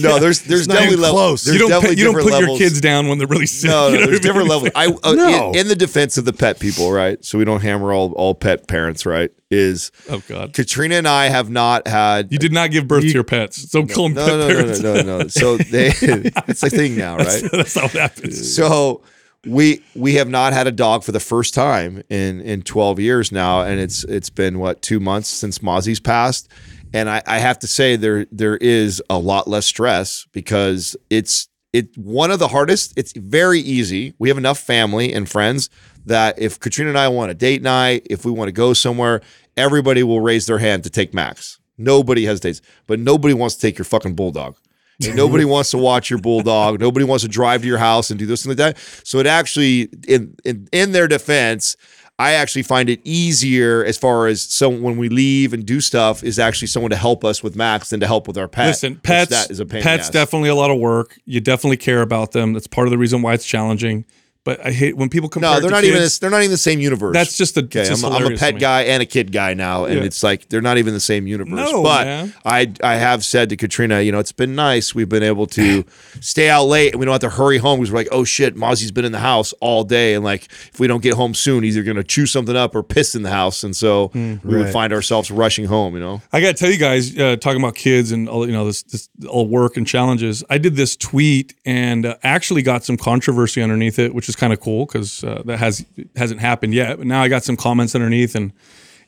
no, there's there's not definitely levels. close. There's you don't definitely put, you don't different put your kids down when they're really sick. No, You know there's what I mean? different levels. I uh, No. in, in the defense of the pet people, right? So we don't hammer all all pet parents, right? Is Oh God. Katrina and I have not had. You did not give birth to your pets. So call them no, pet no, no, no, no, no, no. So they, [laughs] it's a thing now, right? That's how it happens. So we we have not had a dog for the first time in in 12 years now, and it's it's been what two months since Mozzie's passed, and I, I have to say there there is a lot less stress because it's it one of the hardest. It's very easy. We have enough family and friends that if Katrina and I want a date night, if we want to go somewhere, everybody will raise their hand to take Max. Nobody hesitates, but nobody wants to take your fucking bulldog. And nobody [laughs] wants to watch your bulldog. Nobody wants to drive to your house and do this and like that. So it actually, in in in their defense, I actually find it easier as far as so when we leave and do stuff is actually someone to help us with Max than to help with our pet. Listen, pets. that is a pain in pets definitely a lot of work. You definitely care about them. That's part of the reason why it's challenging. But I hate when people compare. No, they're to not even. kids. They're not even the same universe. That's just a. Okay, just I'm, a- I'm a pet guy and a kid guy now, and Yeah. it's like they're not even the same universe. No, but man. I I have said to Katrina, you know, it's been nice. We've been able to [laughs] stay out late, and we don't have to hurry home because we're like, oh shit, Mozzie's been in the house all day, and like if we don't get home soon, he's either gonna chew something up or piss in the house, and so we would find ourselves rushing home. You know, I got to tell you guys, uh, talking about kids and all you know this, this all work and challenges. I did this tweet and uh, actually got some controversy underneath it, which is kind of cool because uh, that has hasn't happened yet. But now I got some comments underneath, and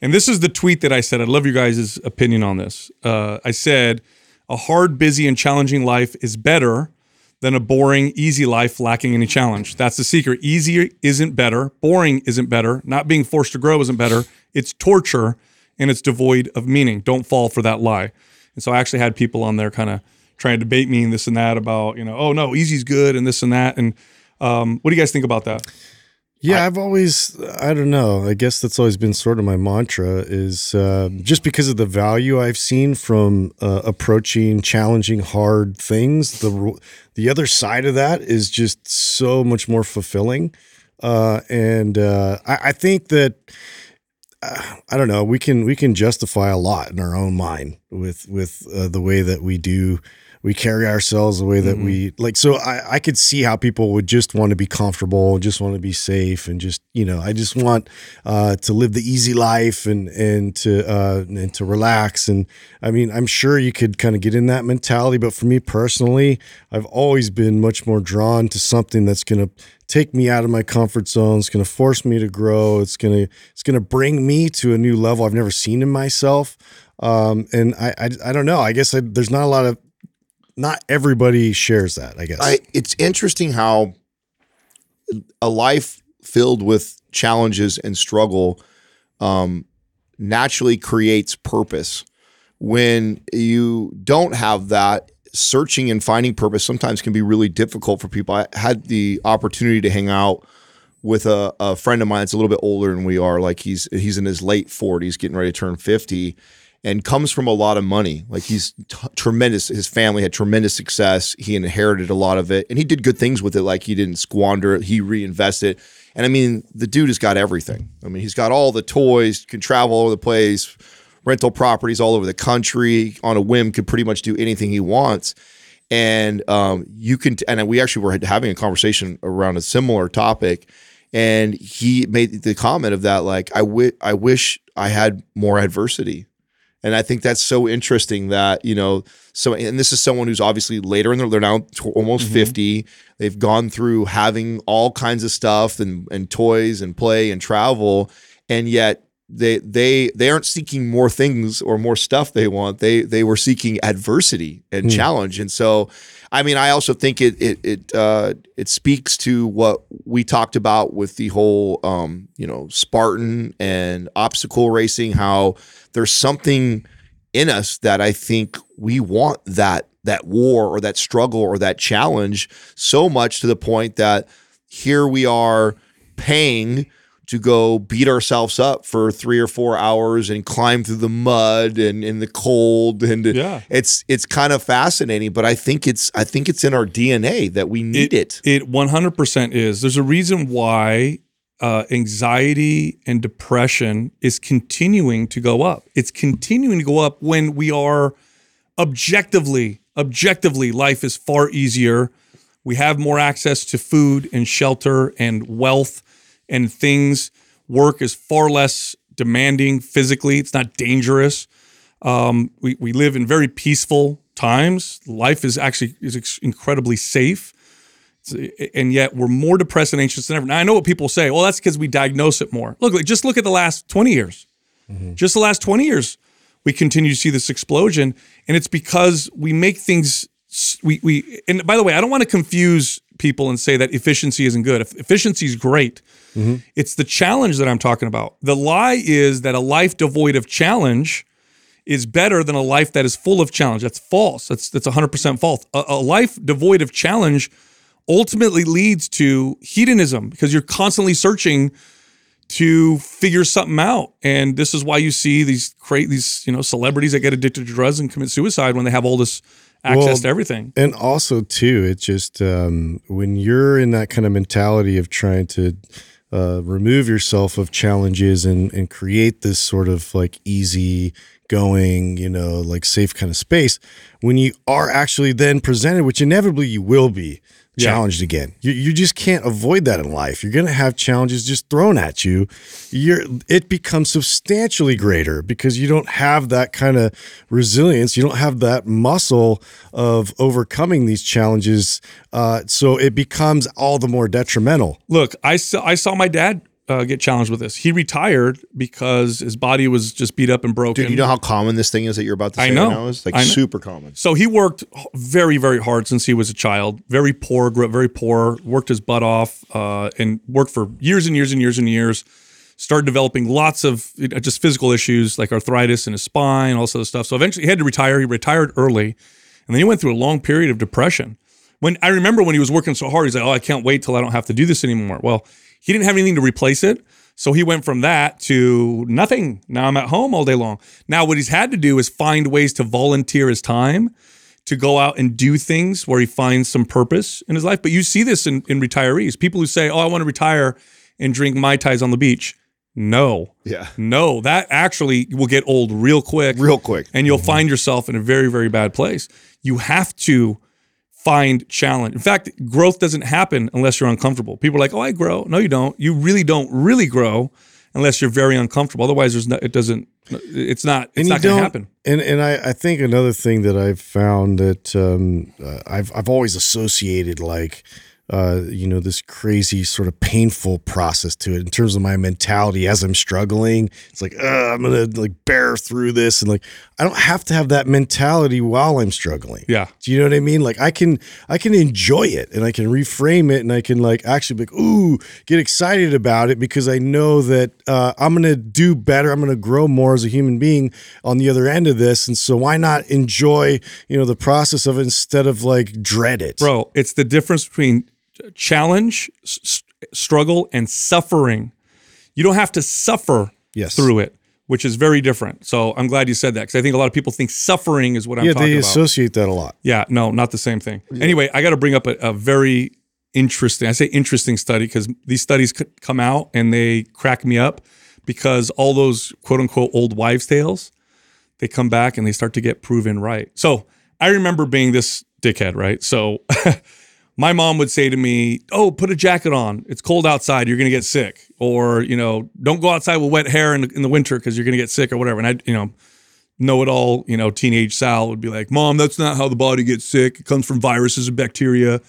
and this is the tweet that I said. I'd love your guys' opinion on this. Uh, I said, "A hard, busy, and challenging life is better." Than a boring, easy life lacking any challenge. That's the secret. Easy isn't better. Boring isn't better. Not being forced to grow isn't better. It's torture and it's devoid of meaning. Don't fall for that lie. And so I actually had people on there kind of trying to debate me and this and that about, you know, oh no, easy's good and this and that. And um, what do you guys think about that? Yeah, I've always, I don't know. I guess that's always been sort of my mantra is uh, just because of the value I've seen from uh, approaching challenging, hard things. The the other side of that is just so much more fulfilling, uh, and uh, I, I think that I don't know. We can we can justify a lot in our own mind with with uh, the way that we do we carry ourselves the way that Mm-hmm. we like. So I I could see how people would just want to be comfortable, just want to be safe, and just you know I just want uh, to live the easy life and and to uh, and to relax. And I mean I'm sure you could kind of get in that mentality, but for me personally, I've always been much more drawn to something that's going to take me out of my comfort zone. It's going to force me to grow. It's going to it's going to bring me to a new level I've never seen in myself. Um, and I, I I don't know. I guess I, there's not a lot of not everybody shares that. I guess. I, it's interesting how a life filled with challenges and struggle um, naturally creates purpose. When you don't have that, searching and finding purpose sometimes can be really difficult for people. I had the opportunity to hang out with a, a friend of mine that's a little bit older than we are. Like he's he's in his late 40s, getting ready to turn 50, and comes from a lot of money. Like he's t- tremendous. His family had tremendous success. He inherited a lot of it, and he did good things with it. Like he didn't squander it. He reinvested. And I mean, the dude has got everything. I mean, he's got all the toys, can travel all over the place, rental properties all over the country on a whim, could pretty much do anything he wants and um, you can and we actually were having a conversation around a similar topic and he made the comment of that like I wi- I wish I had more adversity and I think that's so interesting that you know so and this is someone who's obviously later in their they're now t- almost mm-hmm. 50 they've gone through having all kinds of stuff and and toys and play and travel. And yet they they they aren't seeking more things or more stuff they want. They they were seeking adversity and hmm. challenge. And so i mean i also think it it it uh it speaks to what we talked about with the whole um you know spartan and obstacle racing how there's something in us that i think we want that that war or that struggle or that challenge so much to the point that here we are paying to go beat ourselves up for three or four hours and climb through the mud and in the cold and Yeah. it's it's kind of fascinating but i think it's i think it's in our dna that we need it, It 100% is. There's a reason why uh, anxiety and depression is continuing to go up. It's continuing to go up when we are objectively, objectively, life is far easier. We have more access to food and shelter and wealth and things. Work is far less demanding physically. It's not dangerous. Um, we, we live in very peaceful times. Life is actually is incredibly safe and yet we're more depressed and anxious than ever. Now I know what people say. Well, that's because we diagnose it more. Look, just look at the last twenty years. Just the last twenty years, we continue to see this explosion, and it's because we make things. We we and by the way, I don't want to confuse people and say that efficiency isn't good. If efficiency is great, mm-hmm. it's the challenge that I'm talking about. The lie is that a life devoid of challenge is better than a life that is full of challenge. That's false. That's that's 100% false. A, a life devoid of challenge ultimately leads to hedonism because you're constantly searching to figure something out. And this is why you see these cra- these you know celebrities that get addicted to drugs and commit suicide when they have all this access Well, to everything. And also, too, it's just um, when you're in that kind of mentality of trying to uh, remove yourself of challenges and and create this sort of like easy going, you know, like safe kind of space. When you are actually then presented, which inevitably you will be challenged again. You, you just can't avoid that in life. You're going to have challenges just thrown at you. You're it becomes substantially greater because you don't have that kind of resilience. You don't have that muscle of overcoming these challenges. Uh, so it becomes all the more detrimental. Look, I saw I saw my dad uh, get challenged with this. He retired because his body was just beat up and broken. dude you know how common this thing is that you're about to say I know. right is like know. super common So he worked very, very hard since he was a child. Very poor, grew up very poor. Worked his butt off, uh, and worked for years and years and years and years. Started developing lots of just physical issues like arthritis in his spine, all this other stuff. So eventually, he had to retire. He retired early, and then he went through a long period of depression. When I remember when he was working so hard, he's like, "Oh, I can't wait till I don't have to do this anymore." Well, he didn't have anything to replace it. So he went from that to nothing. Now I'm at home all day long. Now what he's had to do is find ways to volunteer his time to go out and do things where he finds some purpose in his life. But you see this in, in retirees, people who say, "Oh, I want to retire and drink mai tais on the beach." No. Yeah. No, that actually will get old real quick. Real quick. And you'll mm-hmm. find yourself in a very, very bad place. You have to find challenge. In fact, growth doesn't happen unless you're uncomfortable. People are like, "Oh, I grow." No, you don't. You really don't really grow unless you're very uncomfortable. Otherwise, there's no. It doesn't. It's not. It's not going to happen. And and I, I think another thing that I've found that um, uh, I've I've always associated like uh, you know this crazy sort of painful process to it in terms of my mentality as I'm struggling. It's like I'm gonna like bear through this, and like I don't have to have that mentality while I'm struggling. Yeah. Do you know what I mean? Like I can I can enjoy it and I can reframe it and I can like actually be like, ooh, get excited about it because I know that uh, I'm gonna do better. I'm gonna grow more as a human being on the other end of this. And so why not enjoy, you know, the process of it instead of like dread it? Bro, it's the difference between challenge, s- struggle, and suffering. You don't have to suffer Yes. through it, which is very different. So I'm glad you said that because I think a lot of people think suffering is what I'm yeah, talking they about. associate that a lot. Yeah, no, not the same thing. Anyway, I got to bring up a, a very interesting, I say interesting study because these studies come out and they crack me up because all those quote unquote old wives' tales, they come back and they start to get proven right. So I remember being this dickhead, right? So [laughs] my mom would say to me, Oh, put a jacket on. It's cold outside. You're going to get sick. Or, you know, don't go outside with wet hair in the, in the winter because you're going to get sick or whatever. And I, you know, know it all, you know, teenage Sal would be like, Mom, that's not how the body gets sick. It comes from viruses and bacteria.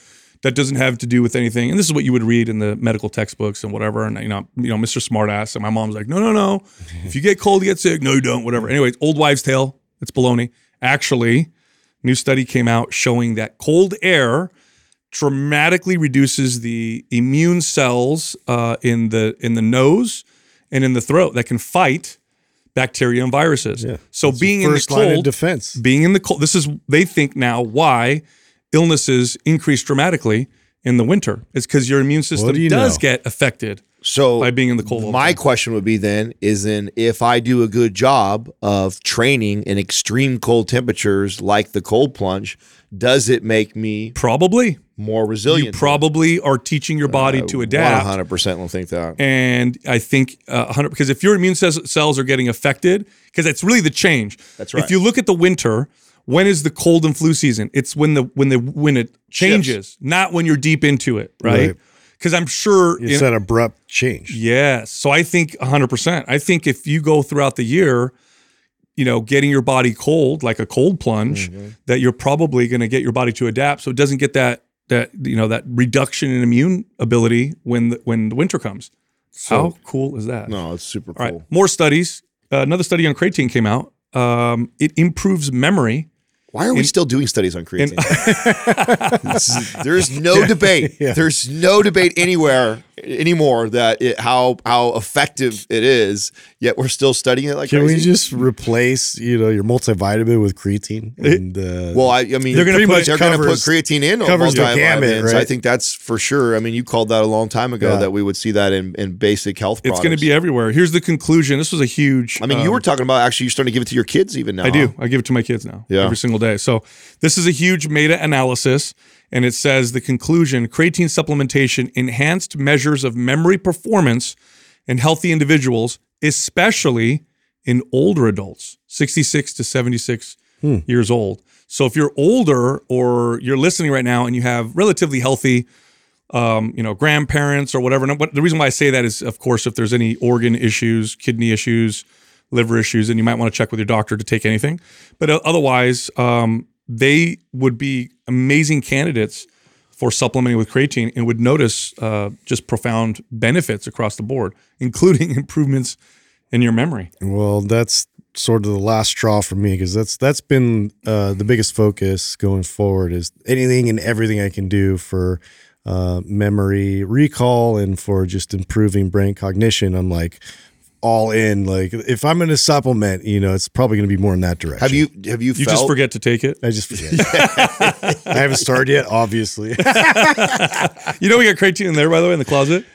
That doesn't have to do with anything. And this is what you would read in the medical textbooks and whatever. And you know, you know, Mr. Smartass. And my mom's like, No, no, no. If you get cold, you get sick. No, you don't. Whatever. Anyway, old wives' tale. It's baloney. Actually, new study came out showing that cold air dramatically reduces the immune cells uh, in the in the nose and in the throat that can fight bacteria and viruses. Yeah. So being in the First line of cold, defense. being in the cold, this is they think now why illnesses increase dramatically in the winter. It's because your immune system do you does know? get affected. So By being in the cold My question would be then is then if I do a good job of training in extreme cold temperatures like the cold plunge, does it make me Probably more resilient? you probably are teaching your body to adapt. One hundred percent don't think that. And I think uh, 100 because if your immune cells cells are getting affected, because that's really the change. That's right. If you look at the winter, when is the cold and flu season? It's when the when the when it changes, not when you're deep into it, right? Right. Because I'm sure. It's in- that abrupt change. yes. So I think 100. percent I think if you go throughout the year, you know, getting your body cold like a cold plunge, Mm-hmm. that you're probably going to get your body to adapt, so it doesn't get that that you know that reduction in immune ability when the, when the winter comes. How cool is that? No, it's super All cool. right, more studies. Uh, another study on creatine came out. Um, it improves memory. Why are we still doing studies on creatine? Is- [laughs] there's no [laughs] debate. There's no debate anywhere anymore that it, how how effective it is. Yet we're still studying it like Can crazy. we just replace, you know, your multivitamin with creatine? And uh, well, I, I mean, They're gonna pretty put- much they're going to put creatine in covers the multivitamins. gamut, I think that's for sure. I mean, you called that a long time ago Yeah. that we would see that in, in basic health. It's going to be everywhere. Here's the conclusion. This was a huge. I mean, you um, were talking about actually you're starting to give it to your kids even now. I do. huh? I give it to my kids now Yeah. every single day. So this is a huge meta analysis, and it says the conclusion: creatine supplementation enhanced measures of memory performance in healthy individuals, especially in older adults, 66 to 76 years old. So if you're older or you're listening right now and you have relatively healthy um, you know, grandparents or whatever. And the reason why I say that is, of course, if there's any organ issues, kidney issues, liver issues, then you might want to check with your doctor to take anything. But otherwise, um, they would be amazing candidates for supplementing with creatine and would notice uh, just profound benefits across the board, including [laughs] improvements in your memory. Well, that's sort of the last straw for me because that's that's been uh, the biggest focus going forward is anything and everything I can do for uh, memory recall and for just improving brain cognition. I'm like all in. Like if I'm going to supplement, you know, it's probably going to be more in that direction. Have you have you, You felt just forget to take it. I just forget. [laughs] I haven't started yet, obviously. [laughs] You know, we got creatine in there, by the way, in the closet.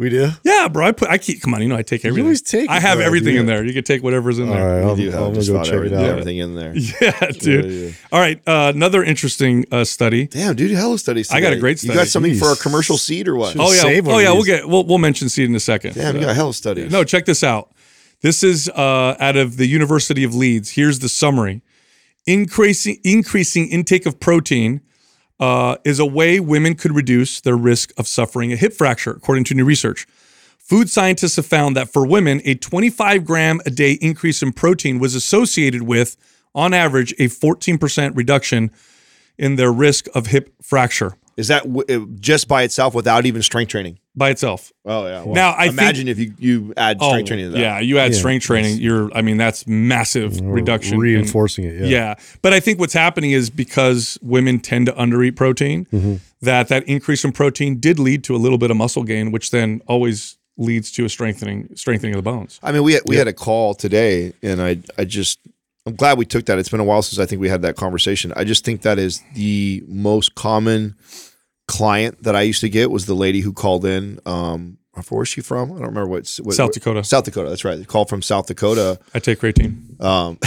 We do. Yeah, bro. I put. I keep. Come on. You know, I take everything. always take I have though, everything in there. You can take whatever's in All there. right, I'll, I'm have gonna just go check every- it out. everything in there. [laughs] Yeah, dude. All right. Uh, another interesting uh, study. Damn, dude, hello studies. I got a today. great You got study. something for a commercial seed or what? Should- Oh yeah. Save one oh of yeah. We'll get. We'll, we'll mention seed in a second. Damn, you got hell studies. No, check this out. This is uh, out of the University of Leeds. Here's the summary: increasing increasing intake of protein uh, is a way women could reduce their risk of suffering a hip fracture, according to new research. Food scientists have found that for women, a 25 gram a day increase in protein was associated with, on average, a 14% reduction in their risk of hip fracture Is that w- uh, just by itself without even strength training? by itself. Oh yeah. Well, Now, I think- imagine if you you add strength training to that. Oh, Yeah, you add Yeah, strength training. You're, I mean, that's massive reduction. in- Reinforcing it. Yeah. yeah. But I think what's happening is because women tend to undereat protein, Mm-hmm. that that increase in protein did lead to a little bit of muscle gain, which then always leads to a strengthening strengthening of the bones. I mean, we had, we had a call today, and I I just I'm glad we took that. It's been a while since I think we had that conversation. I just think that is the most common client that I used to get was the lady who called in. Um, where's she from? I don't remember what, what South what- Dakota. South Dakota. That's right. They called from South Dakota. I take creatine. Um, [laughs]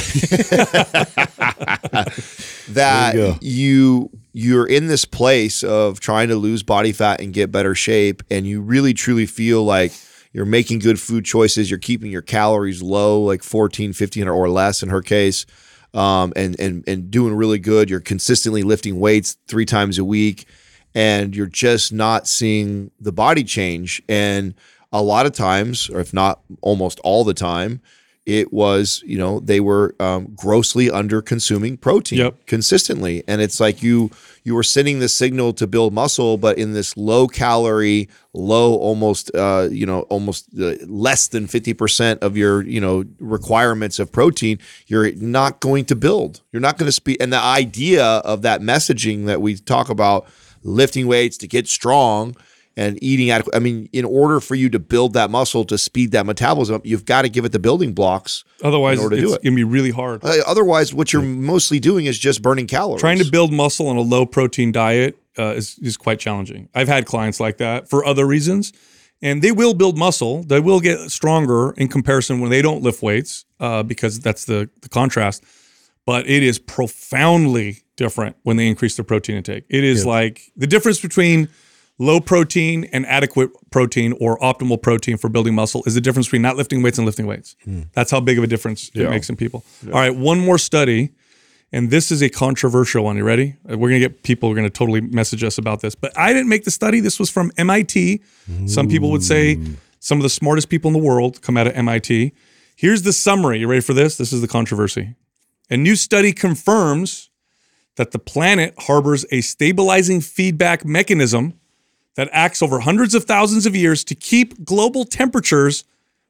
[laughs] that you you you're in this place of trying to lose body fat and get better shape and you really truly feel like you're making good food choices you're keeping your calories low like 14 15 or less in her case um, and and and doing really good you're consistently lifting weights three times a week and you're just not seeing the body change. And a lot of times or if not almost all the time it was you know they were um, grossly under consuming protein Yep. consistently. And it's like you you were sending the signal to build muscle but in this low calorie low almost uh, you know almost uh, less than 50% of your you know requirements of protein you're not going to build. You're not going to speak and the idea of that messaging that we talk about lifting weights to get strong and eating adequate. I mean, in order for you to build that muscle to speed that metabolism up, you've got to give it the building blocks. Otherwise, in order to it's do it. gonna be really hard. Uh, otherwise, what you're mostly doing is just burning calories. Trying to build muscle on a low protein diet uh, is, is quite challenging. I've had clients like that for other reasons, and they will build muscle. They will get stronger in comparison when they don't lift weights uh, because that's the, the contrast. But it is profoundly different when they increase their protein intake. It is like the difference between low protein and adequate protein or optimal protein for building muscle is the difference between not lifting weights and lifting weights. That's how big of a difference it makes in people. All right, one more study and this is a controversial one. You ready? Uh, We're gonna get people are gonna totally message us about this, but I didn't make the study. This was from MIT. Some people would say some of the smartest people in the world come out of MIT. Here's the summary. You ready for this? This is the controversy. A new study confirms that the planet harbors a stabilizing feedback mechanism that acts over hundreds of thousands of years to keep global temperatures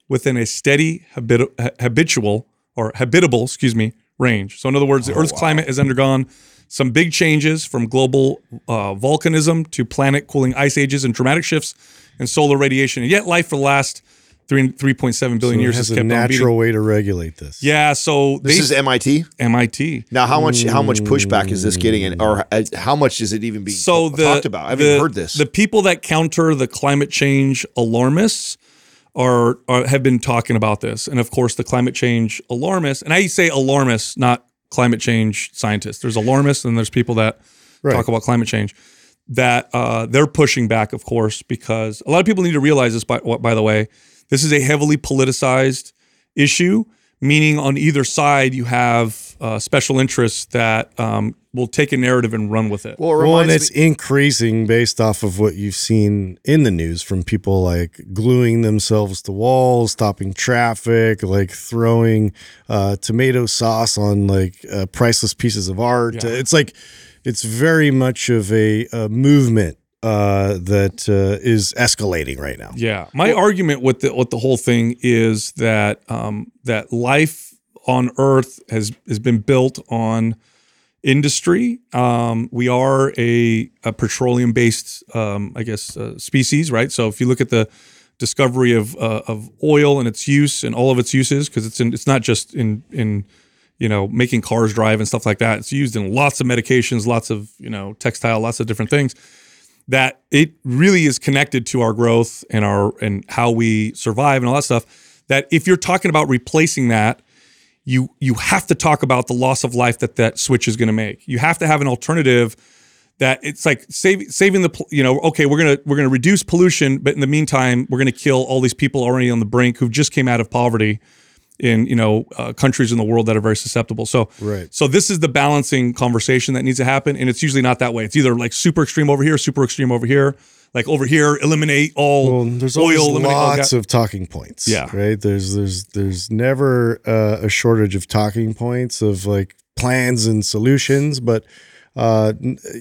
within a steady habit- habitual or habitable, excuse me, range. So in other words, the Earth's climate has undergone some big changes from global uh, volcanism to planet cooling ice ages and dramatic shifts in solar radiation. And yet life for the last three, 3.7 billion So years has has a kept on natural way to regulate this. Yeah, so This they, is MIT. MIT. Now, how much how much pushback is this getting, and or uh, how much is it even being so ta- the, talked about? I haven't the- heard this. The people that counter the climate change alarmists are, are have been talking about this, and of course, the climate change alarmists. And I say alarmists, not climate change scientists. There's alarmists, and there's people that Right. talk about climate change. That uh, they're pushing back, of course, because a lot of people need to realize this. By, by the way, this is a heavily politicized issue, meaning on either side you have uh, special interests that um, will take a narrative and run with it. well, it Well, and it's me, increasing based off of what you've seen in the news from people like gluing themselves to walls, stopping traffic, like throwing uh, tomato sauce on like uh, priceless pieces of art. Yeah. It's like it's very much of a, a movement uh, that uh, is escalating right now. Yeah, my argument with the with the whole thing is that um, that life on Earth has has been built on industry. Um, we are a, a petroleum based, um, I guess, uh, species, right? So if you look at the discovery of uh, of oil and its use and all of its uses, because it's in, it's not just in in you know making cars drive and stuff like that. It's used in lots of medications, lots of you know textile, lots of different things that it really is connected to our growth and our and how we survive and all that stuff. That if you're talking about replacing that, you you have to talk about the loss of life that that switch is going to make. You have to have an alternative that it's like save, saving the you know okay we're gonna we're gonna reduce pollution but in the meantime we're gonna kill all these people already on the brink who just came out of poverty in you know uh, countries in the world that are very susceptible so Right. so this is the balancing conversation that needs to happen and it's usually not that way it's either like super extreme over here super extreme over here like over here eliminate all Well, there's oil eliminate all lots ga- of talking points. Yeah. Right. There's there's there's never uh, a shortage of talking points of like plans and solutions, but uh,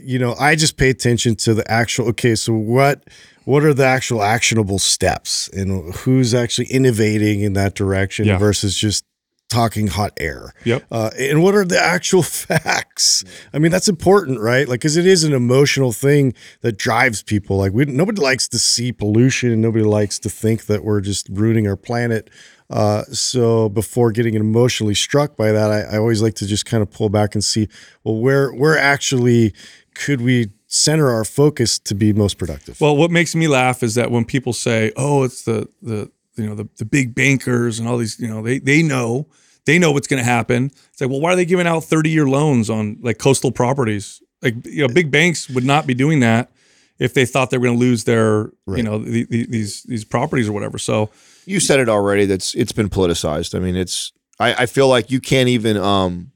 you know, I just pay attention to the actual. Okay, so what what are the actual actionable steps, and who's actually innovating in that direction Yeah. versus just talking hot air. Yep. Uh, and what are the actual [laughs] facts? I mean, that's important, right? Like, because it is an emotional thing that drives people. Like, we nobody likes to see pollution, and nobody likes to think that we're just ruining our planet. Uh, so before getting emotionally struck by that, I, I always like to just kind of pull back and see, well, where where actually could we center our focus to be most productive? Well, what makes me laugh is that when people say, "Oh, it's the the you know the, the big bankers and all these you know they they know they know what's going to happen." It's like, well, why are they giving out thirty year loans on like coastal properties? Like you know, big banks would not be doing that if they thought they were going to lose their you know the, the, these these properties or whatever. So You said it already. That's it's been politicized. I mean, it's. I, I feel like you can't even. Um,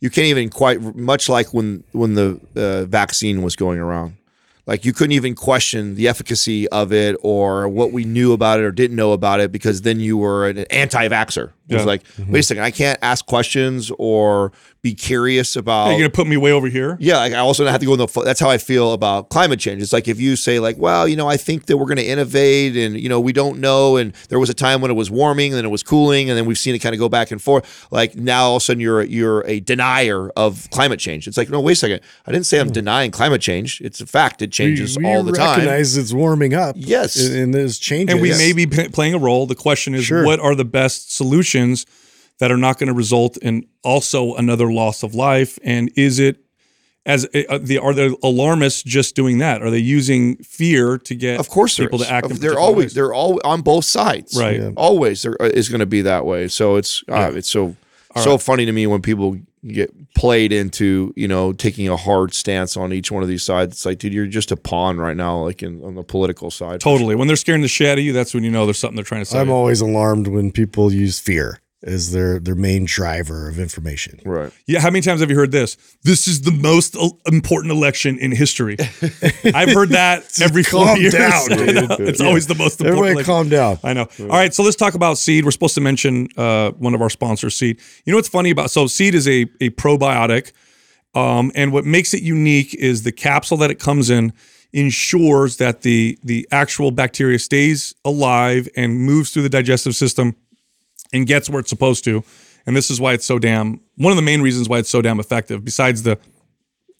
you can't even quite much like when when the uh, vaccine was going around. Like you couldn't even question the efficacy of it or what we knew about it or didn't know about it because then you were an anti-vaxxer. Yeah. like, mm-hmm. wait a second, I can't ask questions or be curious about. are you going to put me way over here? Yeah, like I also don't have to go in the. That's how I feel about climate change. It's like if you say like, well, you know, I think that we're going to innovate, and you know, we don't know, and there was a time when it was warming, and then it was cooling, and then we've seen it kind of go back and forth. Like now, all of a sudden, you're you're a denier of climate change. It's like, no, wait a second, I didn't say I'm hmm. denying climate change. It's a fact. It changes we, we all the time. recognize it's warming up. Yes. and, and there's changes. and we may be playing a role. The question is, Sure. what are the best solutions that are not going to result in also another loss of life? And is it as uh, the are the alarmists just doing that? Are they using fear to get Of course, people to act? in They're always ways? they're all on both sides. Right. Yeah. Always there is going to be that way. So it's uh, it's so so funny to me when people get played into you know taking a hard stance on each one of these sides. It's like, dude, you're just a pawn right now, like in on the political side. totally. When they're scaring the shit out of you, that's when you know there's something they're trying to say. I'm always alarmed when people use fear as their their main driver of information. Right. Yeah, how many times have you heard this? This is the most important election in history. [laughs] I've heard that every four years. down, dude. [laughs] it's always the most important. Everybody, election. calm down. I know. All right, so let's talk about Seed. We're supposed to mention uh, one of our sponsors, Seed. You know what's funny about so Seed is a a probiotic, um, and what makes it unique is the capsule that it comes in ensures that the the actual bacteria stays alive and moves through the digestive system and gets where it's supposed to. And this is why it's so damn one of the main reasons why it's so damn effective. Besides the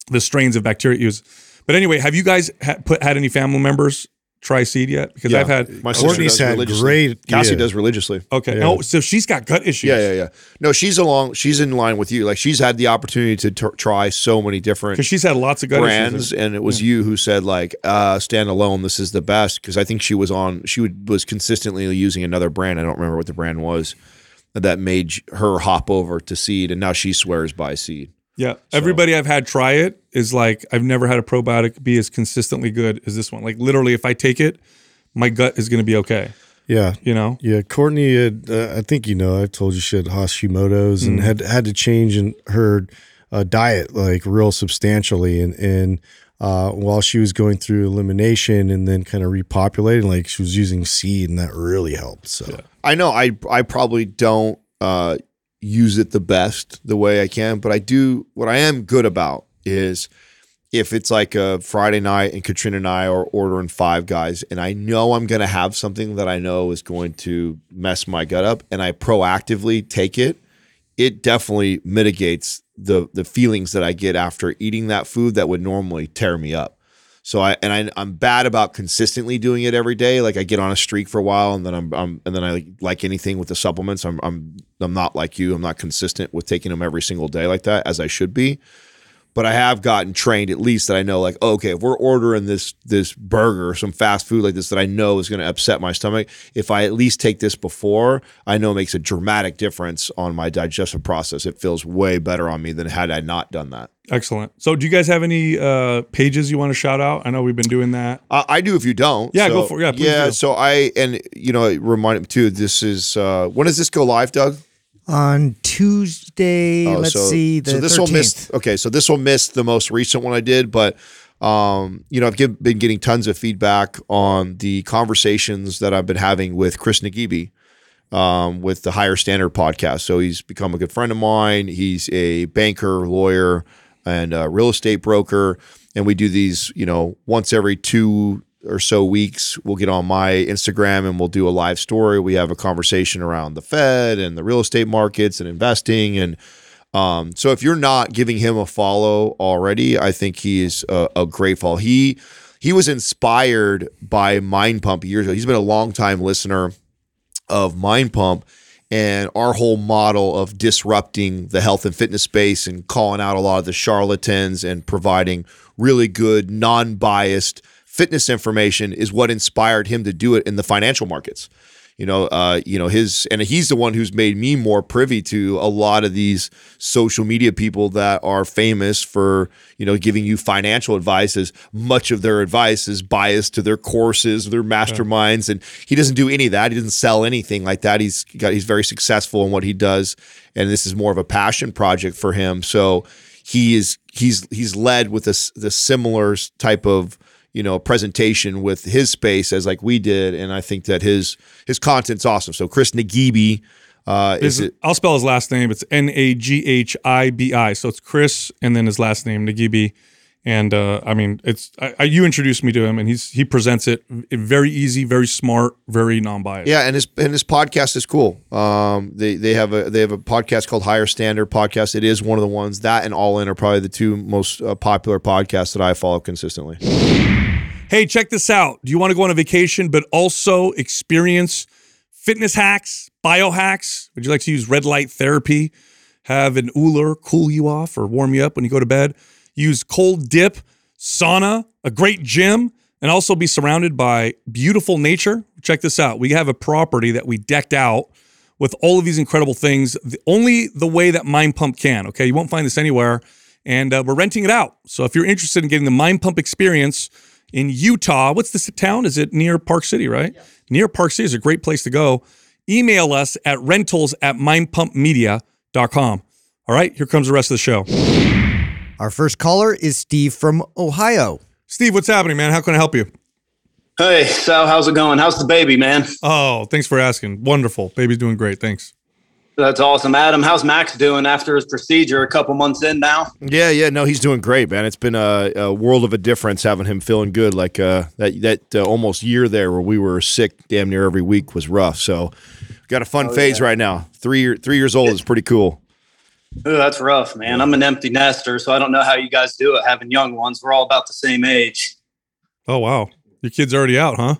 the strains of bacteria it uses. But anyway, have you guys ha- put had any family members try seed yet? Because I've had my sister Courtney's does had religiously. great- Cassie yeah. does religiously. okay. Oh, so she's got gut issues. Yeah, yeah, yeah. No, she's along. She's in line with you. Like she's had the opportunity to t- try so many different Because she's had lots of gut brands, issues. and it was you who said like, uh, "Stand alone. This is the best." Because I think she was on. She would, was consistently using another brand. I don't remember what the brand was that made her hop over to Seed, and now she swears by Seed. Yeah. Everybody I've had try it is like, I've never had a probiotic be as consistently good as this one. Like literally, if I take it, my gut is going to be okay. Yeah. You know? Yeah, Courtney had. Uh, I think you know. I've told you she had Hashimoto's and had had to change in her uh, diet like real substantially, and and uh, while she was going through elimination and then kind of repopulating, like she was using seed, and that really helped. So I know I I probably don't uh, use it the best the way I can, but I do. What I am good about is if it's like a Friday night and Katrina and I are ordering five guys, and I know I'm going to have something that I know is going to mess my gut up, and I proactively take it, it definitely mitigates the the feelings that I get after eating that food that would normally tear me up. So I and I, I'm bad about consistently doing it every day. Like I get on a streak for a while, and then I'm, I'm and then I like anything with the supplements. I'm I'm I'm not like you. I'm not consistent with taking them every single day like that as I should be. But I have gotten trained at least that I know like okay if we're ordering this this burger some fast food like this that I know is going to upset my stomach if I at least take this before I know it makes a dramatic difference on my digestive process it feels way better on me than had I not done that Excellent. So, do you guys have any uh, pages you want to shout out? I know we've been doing that. I, I do if you don't Yeah, So- go for it. Yeah, yeah do. so I and you know it reminded me too this is uh when does this go live Doug On Tuesday, Oh, let's so- see, the so this 13th. will miss. Okay, so this will miss the most recent one I did, but um, you know, I've give, been getting tons of feedback on the conversations that I've been having with Chris Naghibi um, with the Higher Standard podcast. So he's become a good friend of mine. He's a banker, lawyer, and a real estate broker, and we do these, you know, once every two or so weeks. We'll get on my Instagram and we'll do a live story. We have a conversation around the Fed and the real estate markets and investing and um, so if you're not giving him a follow already, I think he is a, a great follow. He he was inspired by Mind Pump years ago. He's been a long time listener of Mind Pump and our whole model of disrupting the health and fitness space and calling out a lot of the charlatans and providing really good non-biased fitness information is what inspired him to do it in the financial markets. You know uh you know his and he's the one who's made me more privy to a lot of these social media people that are famous for you know giving you financial advice as much of their advice is biased to their courses their masterminds and he doesn't do any of that. He doesn't sell anything like that. He's got he's very successful in what he does and this is more of a passion project for him. So he is he's he's led with this the similar type of you know presentation with his space as like we did and i think that his his content's awesome so chris Naghibi uh is it I'll spell his last name. It's N A G H I B I. So it's Chris, and then his last name Naghibi. And uh, I mean, it's I, I, you introduced me to him, and he's he presents it very easy, very smart, very non-biased. yeah and his and his podcast is cool um they they have a they have a podcast called higher standard podcast it is one of the ones that and all in are probably the two most uh, popular podcasts that i follow consistently Hey, check this out. Do you want to go on a vacation but also experience fitness hacks, biohacks? Would you like to use red light therapy? Have an Ooler cool you off or warm you up when you go to bed? Use cold dip, sauna, a great gym, and also be surrounded by beautiful nature? Check this out. We have a property that we decked out with all of these incredible things, the, only the way that Mind Pump can. Okay, you won't find this anywhere, and uh, we're renting it out. So if you're interested in getting the Mind Pump experience in Utah, what's this town? Is it near Park City? Right, near Park City is a great place to go. Email us at rentals at mindpumpmedia.com. All right, here comes the rest of the show. Our first caller is Steve from Ohio. Steve, what's happening, man? How can I help you? Hey, Sal, how's it going? How's the baby, man? Oh, thanks for asking. Wonderful. Baby's doing great. Thanks. That's awesome. Adam, how's Max doing after his procedure a couple months in now? Yeah, yeah, no, he's doing great, man. It's been a, a world of a difference having him feeling good. Like uh, that that uh, almost year there where we were sick damn near every week was rough. So, got a fun phase right now. Three three years old is pretty cool. Ooh, that's rough, man. I'm an empty nester, so I don't know how you guys do it having young ones. We're all about the same age. Oh, wow. Your kid's already out, huh?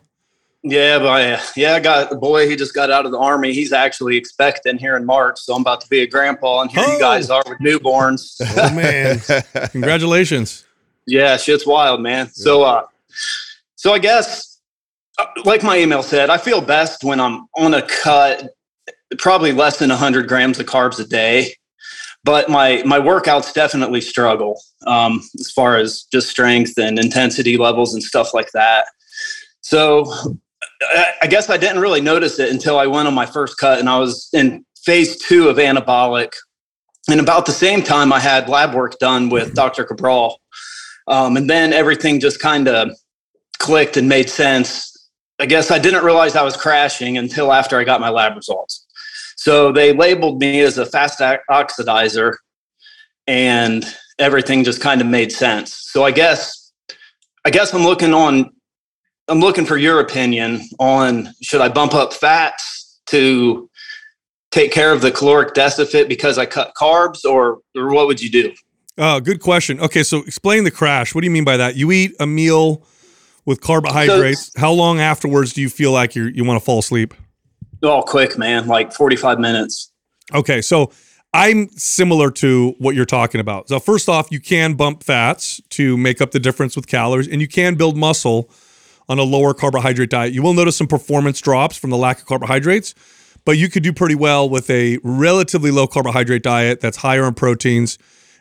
Yeah, but I, yeah, I got the boy. He just got out of the army. He's actually expecting here in March, so I'm about to be a grandpa, and here Oh. you guys are with newborns. [laughs] Oh man. [laughs] Congratulations. Yeah, shit's wild, man. So, uh, so I guess, uh, like my email said, I feel best when I'm on a cut, probably less than 100 grams of carbs a day. But my my workouts definitely struggle um, as far as just strength and intensity levels and stuff like that. So, I- guess I didn't really notice it until I went on my first cut, and I was in phase two of anabolic. And about the same time, I had lab work done with Dr. Cabral. Um, and then everything just kind of clicked and made sense. I guess I didn't realize I was crashing until after I got my lab results. So they labeled me as a fast oxidizer, and everything just kind of made sense. So I guess, I guess I'm looking on, I'm looking for your opinion on should I bump up fats to take care of the caloric deficit because I cut carbs, or or what would you do? Oh, good question. Okay, so explain the crash. What do you mean by that? You eat a meal with carbohydrates. How long afterwards do you feel like you you want to fall asleep? all quick, man, like 45 minutes. Okay, so I'm similar to what you're talking about. So first off, you can bump fats to make up the difference with calories, and you can build muscle on a lower carbohydrate diet. You will notice some performance drops from the lack of carbohydrates, but you could do pretty well with a relatively low carbohydrate diet that's higher in proteins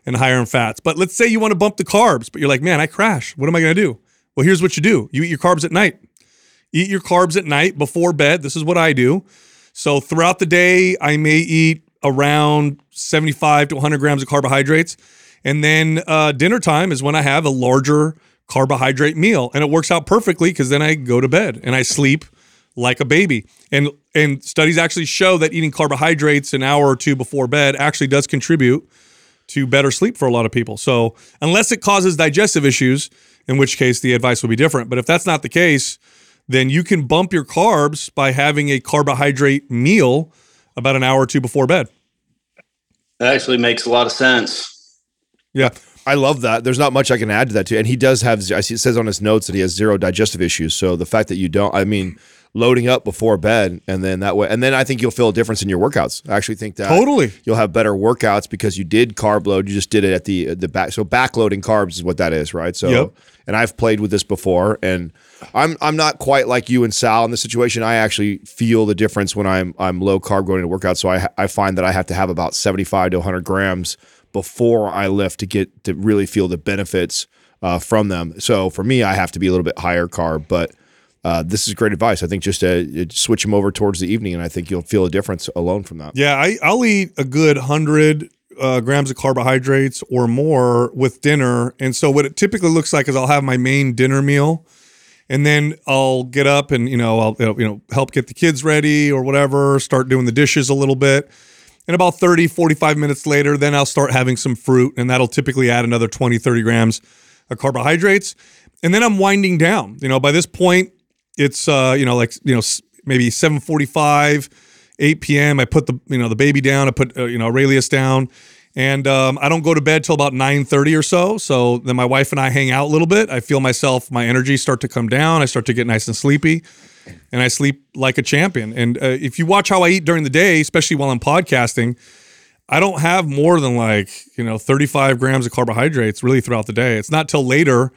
and higher in fats. But let's say you want to bump the carbs, but you're like, man, I crash. What am I going to do? Well, here's what you do you eat your carbs at night. Eat your carbs at night before bed. This is what I do. So throughout the day, I may eat around 75 to 100 grams of carbohydrates. And then uh, dinner time is when I have a larger carbohydrate meal. And it works out perfectly because then I go to bed and I sleep like a baby. And and studies actually show that eating carbohydrates an hour or two before bed actually does contribute to better sleep for a lot of people. So unless it causes digestive issues, in which case the advice will be different. But if that's not the case, then you can bump your carbs by having a carbohydrate meal about an hour or two before bed. That actually makes a lot of sense. Yeah. I love that. There's not much I can add to that too. And he does have. I see it says on his notes that he has zero digestive issues. So the fact that you don't, I mean, loading up before bed, and then that way, and then I think you'll feel a difference in your workouts. I actually think that Totally. you'll have better workouts because you did carb load. You just did it at the the back. So backloading carbs is what that is, right? So, Yep. and I've played with this before, and I'm I'm not quite like you and Sal in this situation. I actually feel the difference when I'm I'm low carb going to workout. So I I find that I have to have about 75 to 100 grams before I lift to get to really feel the benefits uh, from them. So for me, I have to be a little bit higher carb, but. Uh, this is great advice. I think just uh, switch them over towards the evening, and I think you'll feel a difference alone from that. Yeah, I, I'll eat a good hundred uh, grams of carbohydrates or more with dinner. And so what it typically looks like is I'll have my main dinner meal, and then I'll get up and you know I'll you know help get the kids ready or whatever, start doing the dishes a little bit. And about 30, 45 minutes later, then I'll start having some fruit, and that'll typically add another 20, 30 grams of carbohydrates. And then I'm winding down. You know, by this point, it's uh, you know, like you know, maybe 745, 8 p.m. I put the you know the baby down. I put uh, you know Aurelius down, and um, I don't go to bed till about 9:30 or so. So then my wife and I hang out a little bit. I feel myself, my energy start to come down. I start to get nice and sleepy, and I sleep like a champion. And uh, if you watch how I eat during the day, especially while I'm podcasting. I don't have more than like, you know, 35 grams of carbohydrates really throughout the day. It's not till later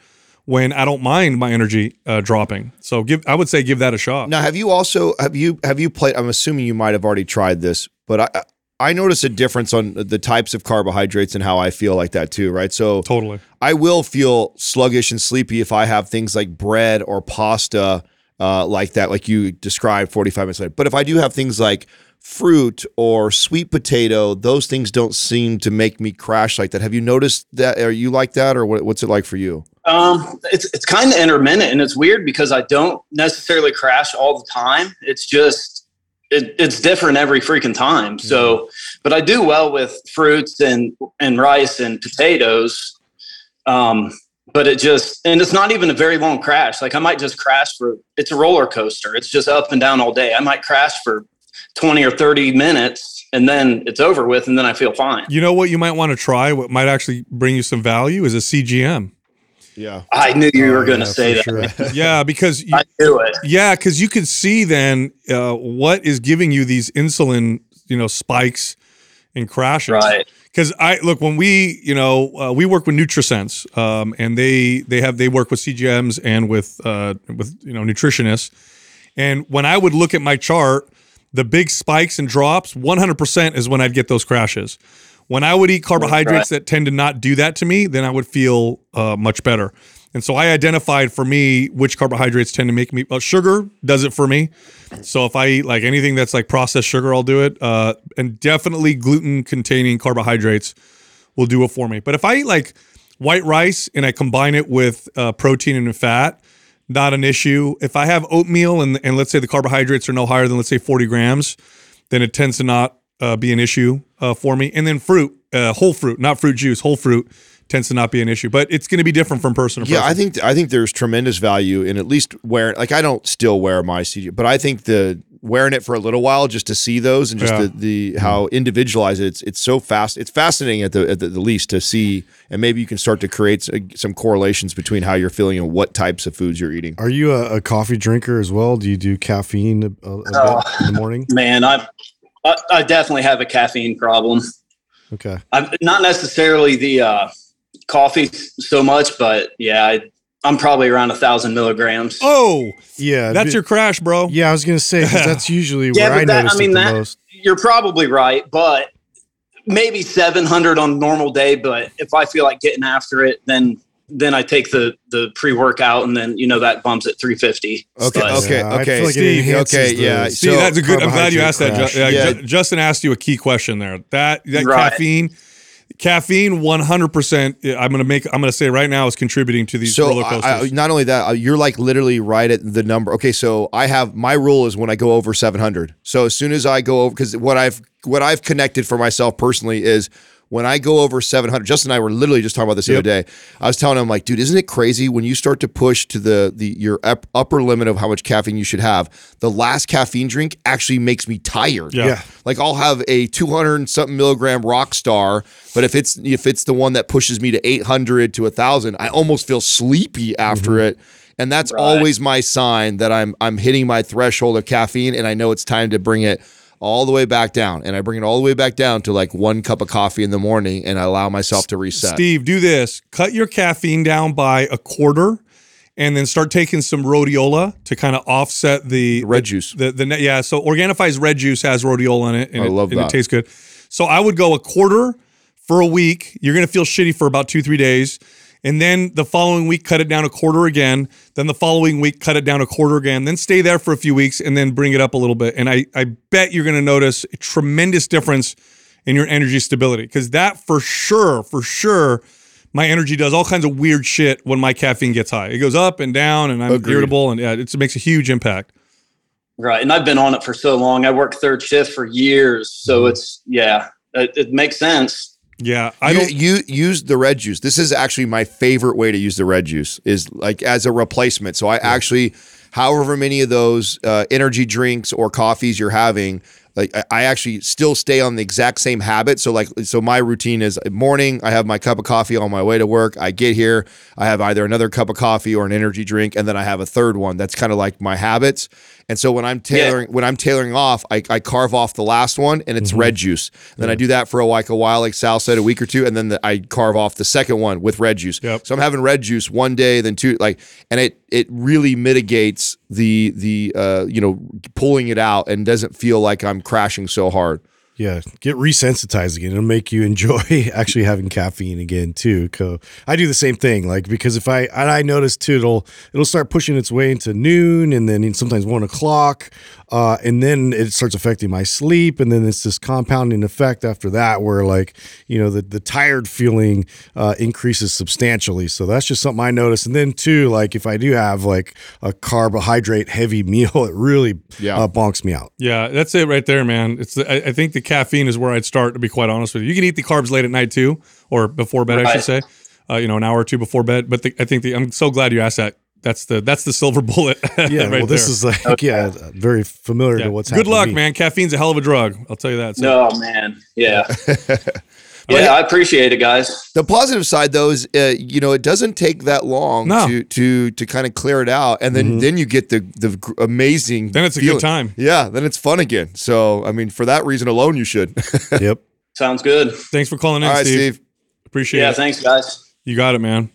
when I don't mind my energy uh, dropping. So give, I would say give that a shot. Now, have you also have you have you played? I'm assuming you might have already tried this, but I I notice a difference on the types of carbohydrates and how I feel like that too, right? So Totally. I will feel sluggish and sleepy if I have things like bread or pasta uh, like that, like you described 45 minutes later. But if I do have things like fruit or sweet potato, those things don't seem to make me crash like that. Have you noticed that? Are you like that, or what, what's it like for you? Um, it's it's kind of intermittent, and it's weird because I don't necessarily crash all the time. It's just it, it's different every freaking time. So, but I do well with fruits and and rice and potatoes. Um, but it just and it's not even a very long crash. Like I might just crash for it's a roller coaster. It's just up and down all day. I might crash for twenty or thirty minutes, and then it's over with, and then I feel fine. You know what you might want to try? What might actually bring you some value is a CGM. Yeah. I knew you were going to yeah, say that. sure. [laughs] [laughs] Yeah, because you, I knew it. Yeah, because you could see then uh, what is giving you these insulin, you know, spikes and crashes. Right. Because I look when we, you know, uh, we work with NutriSense, um, and they they have they work with CGMs and with uh, with you know nutritionists. And when I would look at my chart, the big spikes and drops, 100% is when I'd get those crashes. When I would eat carbohydrates that tend to not do that to me, then I would feel uh, much better. And so I identified for me which carbohydrates tend to make me. Well, sugar does it for me. So if I eat like anything that's like processed sugar, I'll do it. Uh, and definitely gluten containing carbohydrates will do it for me. But if I eat like white rice and I combine it with uh, protein and fat, not an issue. If I have oatmeal and and let's say the carbohydrates are no higher than let's say 40 grams, then it tends to not uh, be an issue uh, for me. And then fruit, uh, whole fruit, not fruit juice, whole fruit tends to not be an issue. But it's going to be different from person to Yeah, person. I think I think there's tremendous value in at least wearing. Like I don't still wear my CG, but I think the wearing it for a little while just to see those and just Yeah. the, the how individualized it, it's it's so fast. It's fascinating at the at the, the least to see, and maybe you can start to create some correlations between how you're feeling and what types of foods you're eating. Are you a, a coffee drinker as well? Do you do caffeine a, a bit in the morning? Man, I, I I definitely have a caffeine problem. Okay. I'm not necessarily the uh, coffee so much, but yeah, I, I'm probably around a thousand milligrams. Oh, Yeah. that's bi- your crash, bro. Yeah, I was gonna say 'cause [laughs] that's usually Yeah, where I but that- I mean, it the that- most. You're probably right, but maybe 700 on a normal day. But if I feel like getting after it, then then I take the the pre workout, and then you know that bumps at 350. Okay, But- okay, Yeah, okay. like Steve, okay, the- yeah. See, so, that's a good. I'm glad you carbohydrate asked that. crash. Ju- yeah, Yeah. Justin asked you a key question there. That that Right. caffeine, caffeine, 100. percent I'm gonna make. I'm gonna say right now is contributing to these so roller coasters. I, not only that, uh, you're like literally right at the number. Okay, so I have my rule is when I go over 700. So as soon as I go over, because what I've what I've connected for myself personally is when I go over 700. Justin and I were literally just talking about this the other day. I was telling him like, dude, isn't it crazy when you start to push to the the your up, upper limit of how much caffeine you should have? The last caffeine drink actually makes me tired. Yeah. Yeah. Like I'll have a 200 and something milligram rock star, but if it's if it's the one that pushes me to 800 to 1000, I almost feel sleepy after mm-hmm. it. And that's Right. always my sign that I'm I'm hitting my threshold of caffeine and I know it's time to bring it all the way back down. And I bring it all the way back down to like one cup of coffee in the morning and I allow myself to reset. Steve, do this. Cut your caffeine down by a quarter, and then start taking some rhodiola to kind of offset the Red juice. The the yeah. So Organifi's red juice has rhodiola in it, and, I it, love and that. it tastes good. So I would go a quarter for a week. You're gonna feel shitty for about two three days. And then the following week, cut it down a quarter again. Then the following week, cut it down a quarter again. Then stay there for a few weeks and then bring it up a little bit. And I, I bet you're going to notice a tremendous difference in your energy stability because that for sure, for sure, my energy does all kinds of weird shit when my caffeine gets high. It goes up and down, and I'm Agreed. irritable, and yeah, it makes a huge impact. Right. And I've been on it for so long. I worked third shift for years. So mm-hmm. it's, yeah, it, it makes sense. Yeah, I you, don't. you use the red juice. This is actually my favorite way to use the red juice is like as a replacement. So I actually, however many of those uh, energy drinks or coffees you're having, like I actually still stay on the exact same habit. So like, so my routine is morning. I have my cup of coffee on my way to work. I get here. I have either another cup of coffee or an energy drink, and then I have a third one. That's kind of like my habits. And so when I'm tailoring, when I'm tailoring off, I, I carve off the last one, and it's red juice. And then I do that for a, like a while, like Sal said, a week or two, and then the, I carve off the second one with red juice. Yep. So I'm having red juice one day, then two, like, and it it really mitigates the the uh you know pulling it out and doesn't feel like I'm crashing so hard. Yeah, get resensitized again. It'll make you enjoy [laughs] actually having caffeine again too. Co- I do the same thing, like because if I and I notice too, it'll it'll start pushing its way into noon and then sometimes one o'clock, uh, and then it starts affecting my sleep, and then it's this compounding effect after that, where like you know the the tired feeling uh, increases substantially. So that's just something I notice. And then too, like if I do have like a carbohydrate heavy [laughs] meal, it really Yeah. uh, bonks me out. Yeah, that's it right there, man. It's the, I, I think the caffeine is where I'd start. To be quite honest with you, you can eat the carbs late at night too, or before bed, I should say. Uh, you know, an hour or two before bed. But the, I think the, I'm so glad you asked that. That's the that's the silver [laughs] bullet. Yeah, right well, this there. is like yeah, very familiar Yeah. to what's Good happening to luck, man. Caffeine's a hell of a drug. I'll tell you that. So, No, man. Yeah. [laughs] yeah, I appreciate it, guys. The positive side, though, is uh, you know it doesn't take that long No. to to to kind of clear it out, and then then you get the the amazing. Then it's a good time. Yeah, then it's fun again. So I mean, for that reason alone, you should. Yep. Sounds good. Thanks for calling in, All right, Steve. Steve. Appreciate Yeah, it. Yeah, thanks, guys. You got it, man.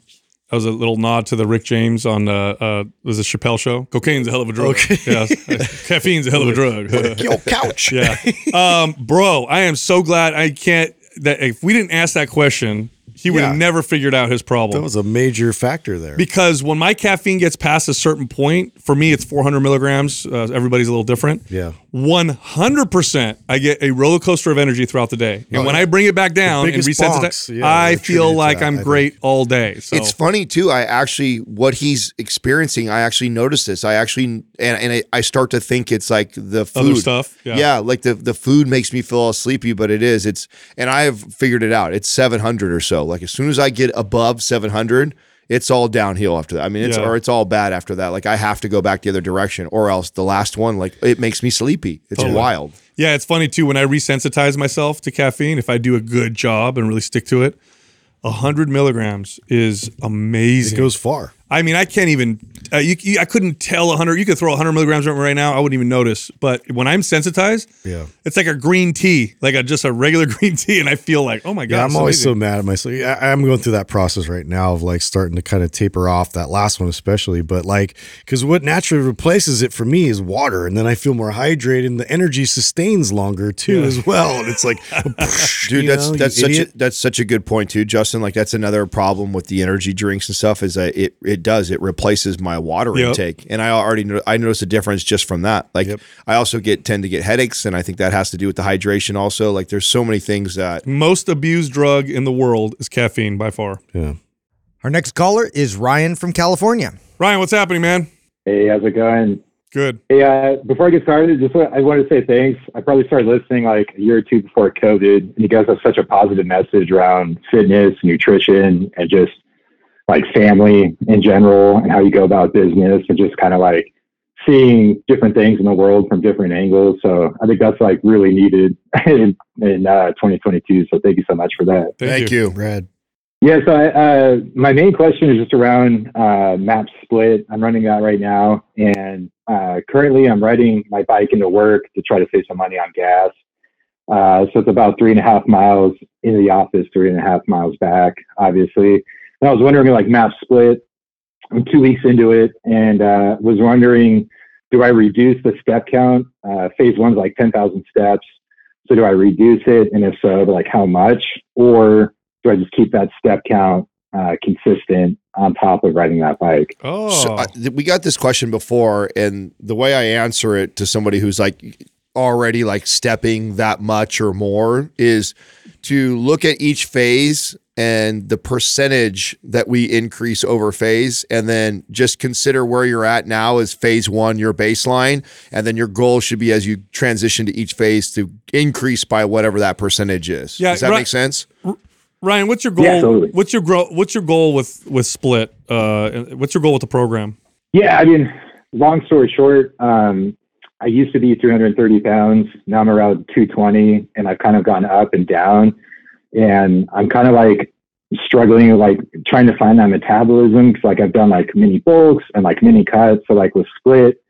That was a little nod to the Rick James on uh, uh was it Chappelle show? Cocaine's a hell of a drug. Okay. Yeah. [laughs] Caffeine's a hell of a drug. [laughs] Yo, couch. [laughs] yeah. Um, bro, I am so glad I can't that if we didn't ask that question, he would have never figured out his problem. That was a major factor there. because when my caffeine gets past a certain point, for me it's 400 milligrams. Uh, everybody's a little different. yeah. 100% I get a roller coaster of energy throughout the day. And Oh, when yeah. I bring it back down and resensitize, yeah, I feel like that, I'm I great all day. So It's funny too. I actually what he's experiencing. I actually notice this. I actually and and I, I start to think it's like the food Other stuff, yeah. like the the food makes me feel all sleepy, but it is. It's and I have figured it out. It's seven hundred or so. Like as soon as I get above seven hundred. It's all downhill after that. I mean, it's Yeah. or it's all bad after that. Like I have to go back the other direction, or else the last one, like it makes me sleepy. It's Totally. wild. Yeah, it's funny too when I resensitize myself to caffeine. If I do a good job and really stick to it, hundred milligrams is amazing. It goes far. I mean, I can't even. uh, you, you, I couldn't tell 100. You could throw 100 milligrams at me right now. I wouldn't even notice. But when I'm sensitized, Yeah. it's like a green tea, like a just a regular [laughs] green tea, and I feel like, oh my god, Yeah, I'm it's always so mad at myself. Yeah, I- I'm going through that process right now of like starting to kind of taper off that last one, especially. But like, because what naturally replaces it for me is water, and then I feel more hydrated, and the energy sustains longer too, as well. And it's like, [laughs] Dude, you that's know, that's you such a, that's such a good point too, Justin. Like that's another problem with the energy drinks and stuff is that it it does it replaces my water Yep. intake, and I already know, I noticed a difference just from that. Like Yep. I also get tend to get headaches, and I think that has to do with the hydration. Also, like there's so many things that most abused drug in the world is caffeine by far. yeah. Our next caller is Ryan from California. Ryan, what's happening, man? Hey, how's it going? Good. Hey, uh, before I get started, just I want to say thanks. I probably started listening like a year or two before COVID, and you guys have such a positive message around fitness, nutrition, and just like family in general, and how you go about business, and just kind of like seeing different things in the world from different angles. So I think that's like really needed [laughs] in, in uh, 2022. So thank you so much for that. Thank, thank you. you. Brad. Yeah, so I, uh, my main question is just around uh, map split. I'm running that right now, and uh, currently I'm riding my bike into work to try to save some money on gas. Uh, so it's about three and a half miles in the office, three and a half miles back, obviously. And I was wondering, like map split. I'm two weeks into it, and uh, was wondering, do I reduce the step count? Uh, phase one's like 10,000 steps. So do I reduce it, and if so, like how much, or do I just keep that step count uh, consistent on top of riding that bike? Oh, So I, we got this question before, and the way I answer it to somebody who's like already like stepping that much or more is to look at each phase and the percentage that we increase over phase, and then just consider where you're at now as phase one, your baseline, and then your goal should be as you transition to each phase to increase by whatever that percentage is. Yeah, Does that right. make sense? Ryan, what's your goal? Yeah, totally. What's your grow? What's your goal with with split? Uh, what's your goal with the program? Yeah, I mean, long story short, um, I used to be 330 pounds. Now I'm around 220, and I've kind of gone up and down. And I'm kind of like struggling, like trying to find that metabolism because, like, I've done like mini bulks and like mini cuts. So, like, with split,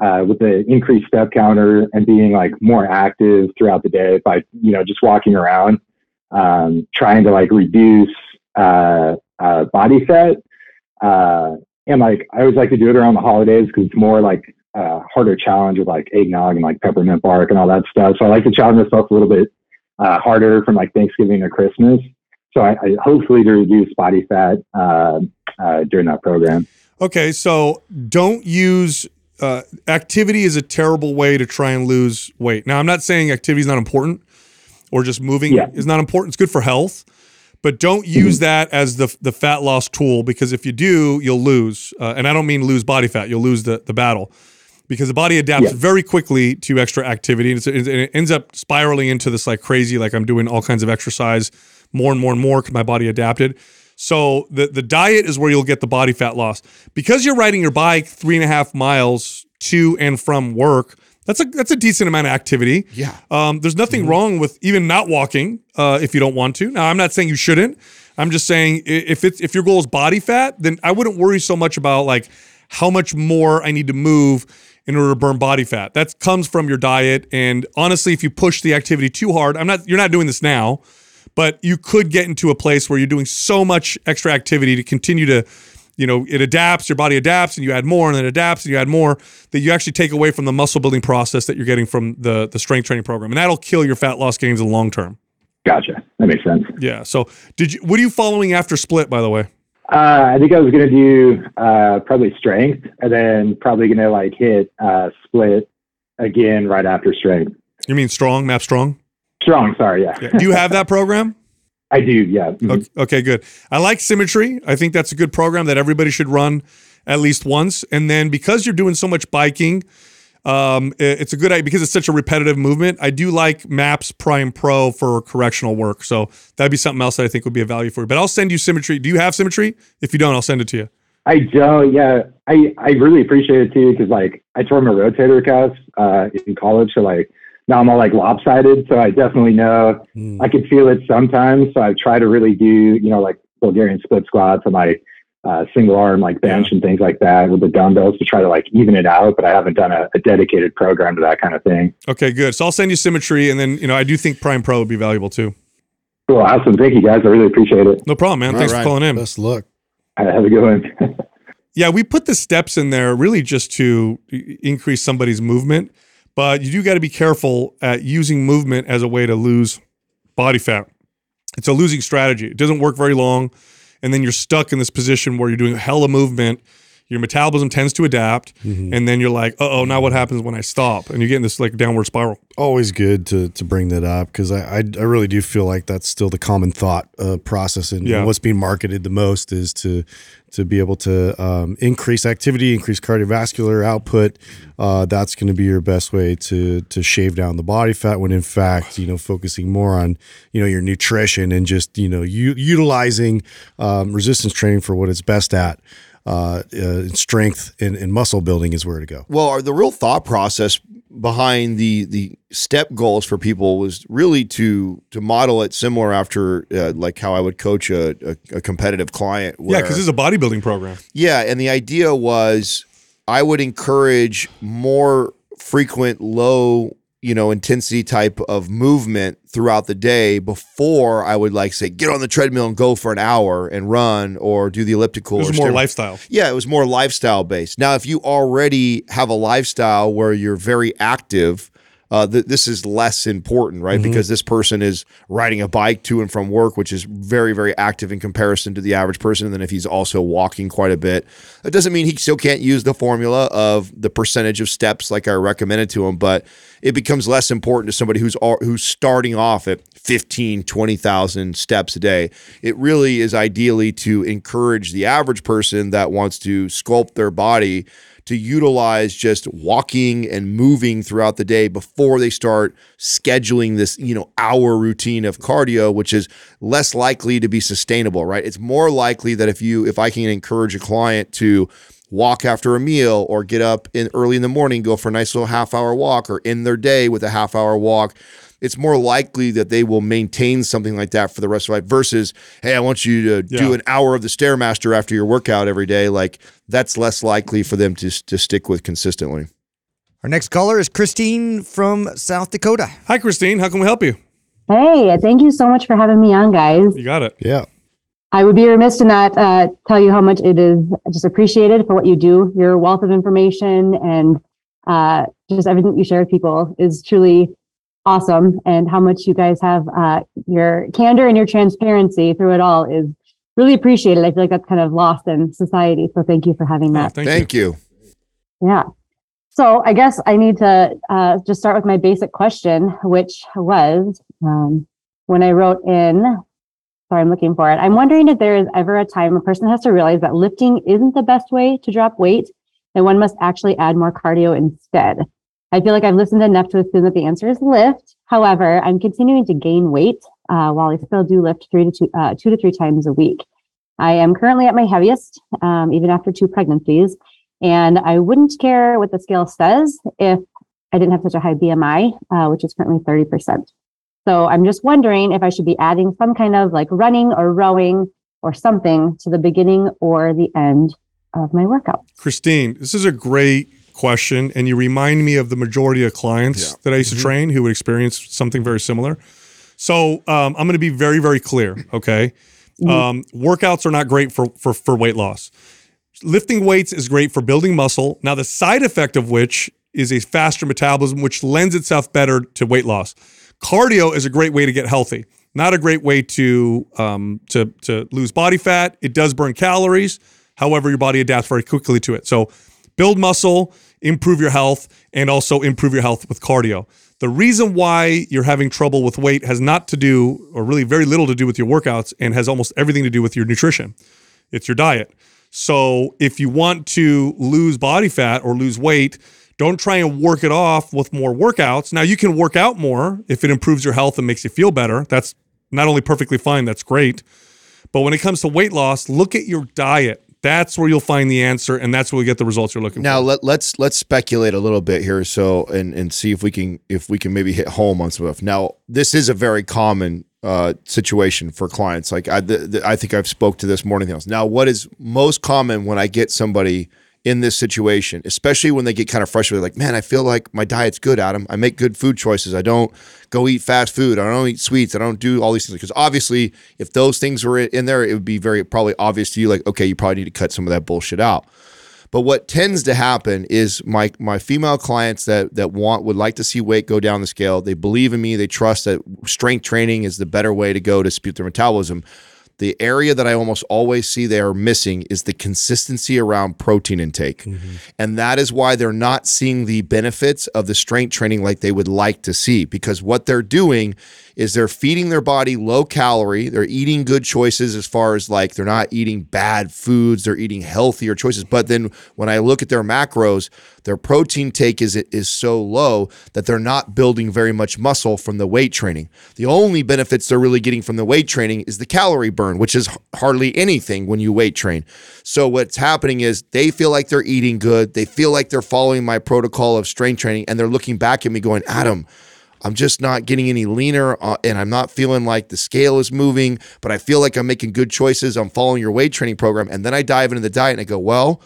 uh, with the increased step counter and being like more active throughout the day by, you know, just walking around, um, trying to like reduce uh, uh, body fat. Uh, and like I always like to do it around the holidays because it's more like uh, harder challenge with like eggnog and like peppermint bark and all that stuff. So I like to challenge myself a little bit uh, harder from like Thanksgiving to Christmas. So I, I hopefully to reduce body fat uh, uh, during that program. Okay, so don't use uh, activity is a terrible way to try and lose weight. Now, I'm not saying activity is not important or just moving Yeah. is not important. It's good for health, but don't use that as the the fat loss tool because if you do, you'll lose. Uh, and I don't mean lose body fat. You'll lose the the battle because the body adapts Yeah. very quickly to extra activity, and, it's, and it ends up spiraling into this like crazy. Like I'm doing all kinds of exercise more and more and more because my body adapted. So the the diet is where you'll get the body fat loss because you're riding your bike three and a half miles to and from work. That's a that's a decent amount of activity. Yeah. Um, there's nothing wrong with even not walking uh, if you don't want to. Now I'm not saying you shouldn't. I'm just saying if it's if your goal is body fat, then I wouldn't worry so much about like how much more I need to move in order to burn body fat. That comes from your diet. And honestly, if you push the activity too hard, I'm not you're not doing this now but you could get into a place where you're doing so much extra activity to continue to you know it adapts your body adapts and you add more and then adapts and you add more that you actually take away from the muscle building process that you're getting from the the strength training program and that'll kill your fat loss gains in the long term Gotcha. That makes sense. yeah so did you what are you following after split by the way Uh, I think I was gonna do uh, probably strength, and then probably gonna like hit uh, split again right after strength. you mean strong map strong Strong, sorry, yeah. yeah. do you have that program [laughs] I do, yeah. Mhm. Okay, okay, good. I like Symmetry. I think that's a good program that everybody should run at least once. And then because you're doing so much biking, um, it's a good idea because it's such a repetitive movement. I do like Maps Prime Pro for correctional work. So that'd be something else that I think would be a value for you. But I'll send you Symmetry. Do you have Symmetry? If you don't, I'll send it to you. I don't. Yeah, I I really appreciate it too because like I tore my rotator cuff uh, in college, so like now I'm all like lopsided. So I definitely know I could feel it sometimes. So I try to really do you know like Bulgarian split squats and like uh, single arm like bench and things like that with the dumbbells to try to like even it out. But I haven't done a, a dedicated program to that kind of thing. Okay, good. So I'll send you symmetry, and then you know I do think Prime Pro would be valuable too. Cool, awesome. Thank you guys. I really appreciate it. No problem, man. All Thanks right. for calling in. Best luck. Uh, have a good one. [laughs] Yeah, we put the steps in there really just to increase somebody's movement, but you do got to be careful at using movement as a way to lose body fat. It's a losing strategy. It doesn't work very long, and then you're stuck in this position where you're doing a hella movement. Your metabolism tends to adapt, and then you're like, "Uh oh, now what happens when I stop?" And you get in this like downward spiral. Always good to to bring that up because I, I I really do feel like that's still the common thought uh, process and Yeah. what's being marketed the most is to to be able to um, increase activity, increase cardiovascular output. Uh, that's going to be your best way to to shave down the body fat. When in fact, you know, focusing more on you know your nutrition and just you know u- utilizing um, resistance training for what it's best at. Uh, uh, strength and, and muscle building is where to go. Well, are the real thought process behind the the step goals for people was really to to model it similar after uh, like how I would coach a, a, a competitive client. Yeah, Where, because it's a bodybuilding program. Yeah, and the idea was I would encourage more frequent low, you know, intensity type of movement throughout the day before I would like say get on the treadmill and go for an hour and run or do the elliptical It was or more lifestyle. yeah, it was more lifestyle based. Now, if you already have a lifestyle where you're very active, uh, th- this is less important, right? Because this person is riding a bike to and from work, which is very, very active in comparison to the average person. And then if he's also walking quite a bit, that doesn't mean he still can't use the formula of the percentage of steps like I recommended to him, but it becomes less important to somebody who's who's starting off at 15, 20,000 steps a day. It really is ideally to encourage the average person that wants to sculpt their body to utilize just walking and moving throughout the day before they start scheduling this, you know, hour routine of cardio, which is less likely to be sustainable, right? It's more likely that if you if I can encourage a client to walk after a meal or get up in early in the morning, go for a nice little half hour walk or in their day with a half hour walk, it's more likely that they will maintain something like that for the rest of life versus, hey, I want you to do an hour of the Stairmaster after your workout every day. Like that's less likely for them to, to stick with consistently. Our next caller is Christine from South Dakota. Hi, Christine. How can we help you? Hey, thank you so much for having me on, guys. You got it. Yeah. I would be remiss to not uh, tell you how much it is just appreciated for what you do. Your wealth of information and uh, just everything you share with people is truly awesome. And how much you guys have uh, your candor and your transparency through it all is really appreciated. I feel like that's kind of lost in society. So thank you for having Oh, that. thank, you. You. Yeah. So I guess I need to uh, just start with my basic question, which was um, when I wrote in, sorry, I'm looking for it. I'm wondering if there is ever a time a person has to realize that lifting isn't the best way to drop weight and one must actually add more cardio instead. I feel like I've listened enough to assume that the answer is lift. However, I'm continuing to gain weight uh, while I still do lift three to two, uh, two to three times a week. I am currently at my heaviest, um, even after two pregnancies. And I wouldn't care what the scale says if I didn't have such a high BMI, uh, which is currently 30%. So I'm just wondering if I should be adding some kind of like running or rowing or something to the beginning or the end of my workout. Christine, this is a great question, and you remind me of the majority of clients Yeah. that I used to train who would experience something very similar. So um, I'm going to be very, very clear. [clears throat] Okay, um, workouts are not great for for for weight loss. Lifting weights is great for building muscle. Now, the side effect of which is a faster metabolism, which lends itself better to weight loss. Cardio is a great way to get healthy, not a great way to um, to to lose body fat. It does burn calories. However, your body adapts very quickly to it. So, build muscle, improve your health, and also improve your health with cardio. The reason why you're having trouble with weight has not to do, or really very little to do with your workouts, and has almost everything to do with your nutrition. It's your diet. So if you want to lose body fat or lose weight, don't try and work it off with more workouts. Now you can work out more if it improves your health and makes you feel better. That's not only perfectly fine, that's great. But when it comes to weight loss, look at your diet. That's where you'll find the answer, and that's where you get the results you're looking Now for. Now let, let's let's speculate a little bit here, so and and see if we can if we can maybe hit home on some stuff. Now this is a very common uh, situation for clients. Like I, the, the, I think I've spoke to this morning else. Now, what is most common when I get somebody in this situation, especially when they get kind of frustrated, like, man, I feel like my diet's good, Adam. I make good food choices. I don't go eat fast food. I don't eat sweets. I don't do all these things. Because obviously, if those things were in there, it would be very probably obvious to you, like, okay, you probably need to cut some of that bullshit out. But what tends to happen is my my female clients that that want would like to see weight go down the scale. They believe in me. They trust that strength training is the better way to go to speed their metabolism. The area that I almost always see they are missing is the consistency around protein intake. Mm-hmm. And that is why they're not seeing the benefits of the strength training like they would like to see because what they're doing is they're feeding their body low calorie. They're eating good choices as far as like they're not eating bad foods, they're eating healthier choices. But then when I look at their macros, their protein take is is so low that they're not building very much muscle from the weight training. The only benefits they're really getting from the weight training is the calorie burn, which is hardly anything when you weight train. So what's happening is they feel like they're eating good, they feel like they're following my protocol of strength training and they're looking back at me going, "Adam, I'm just not getting any leaner uh, and I'm not feeling like the scale is moving, but I feel like I'm making good choices. I'm following your weight training program. And then I dive into the diet and I go, well,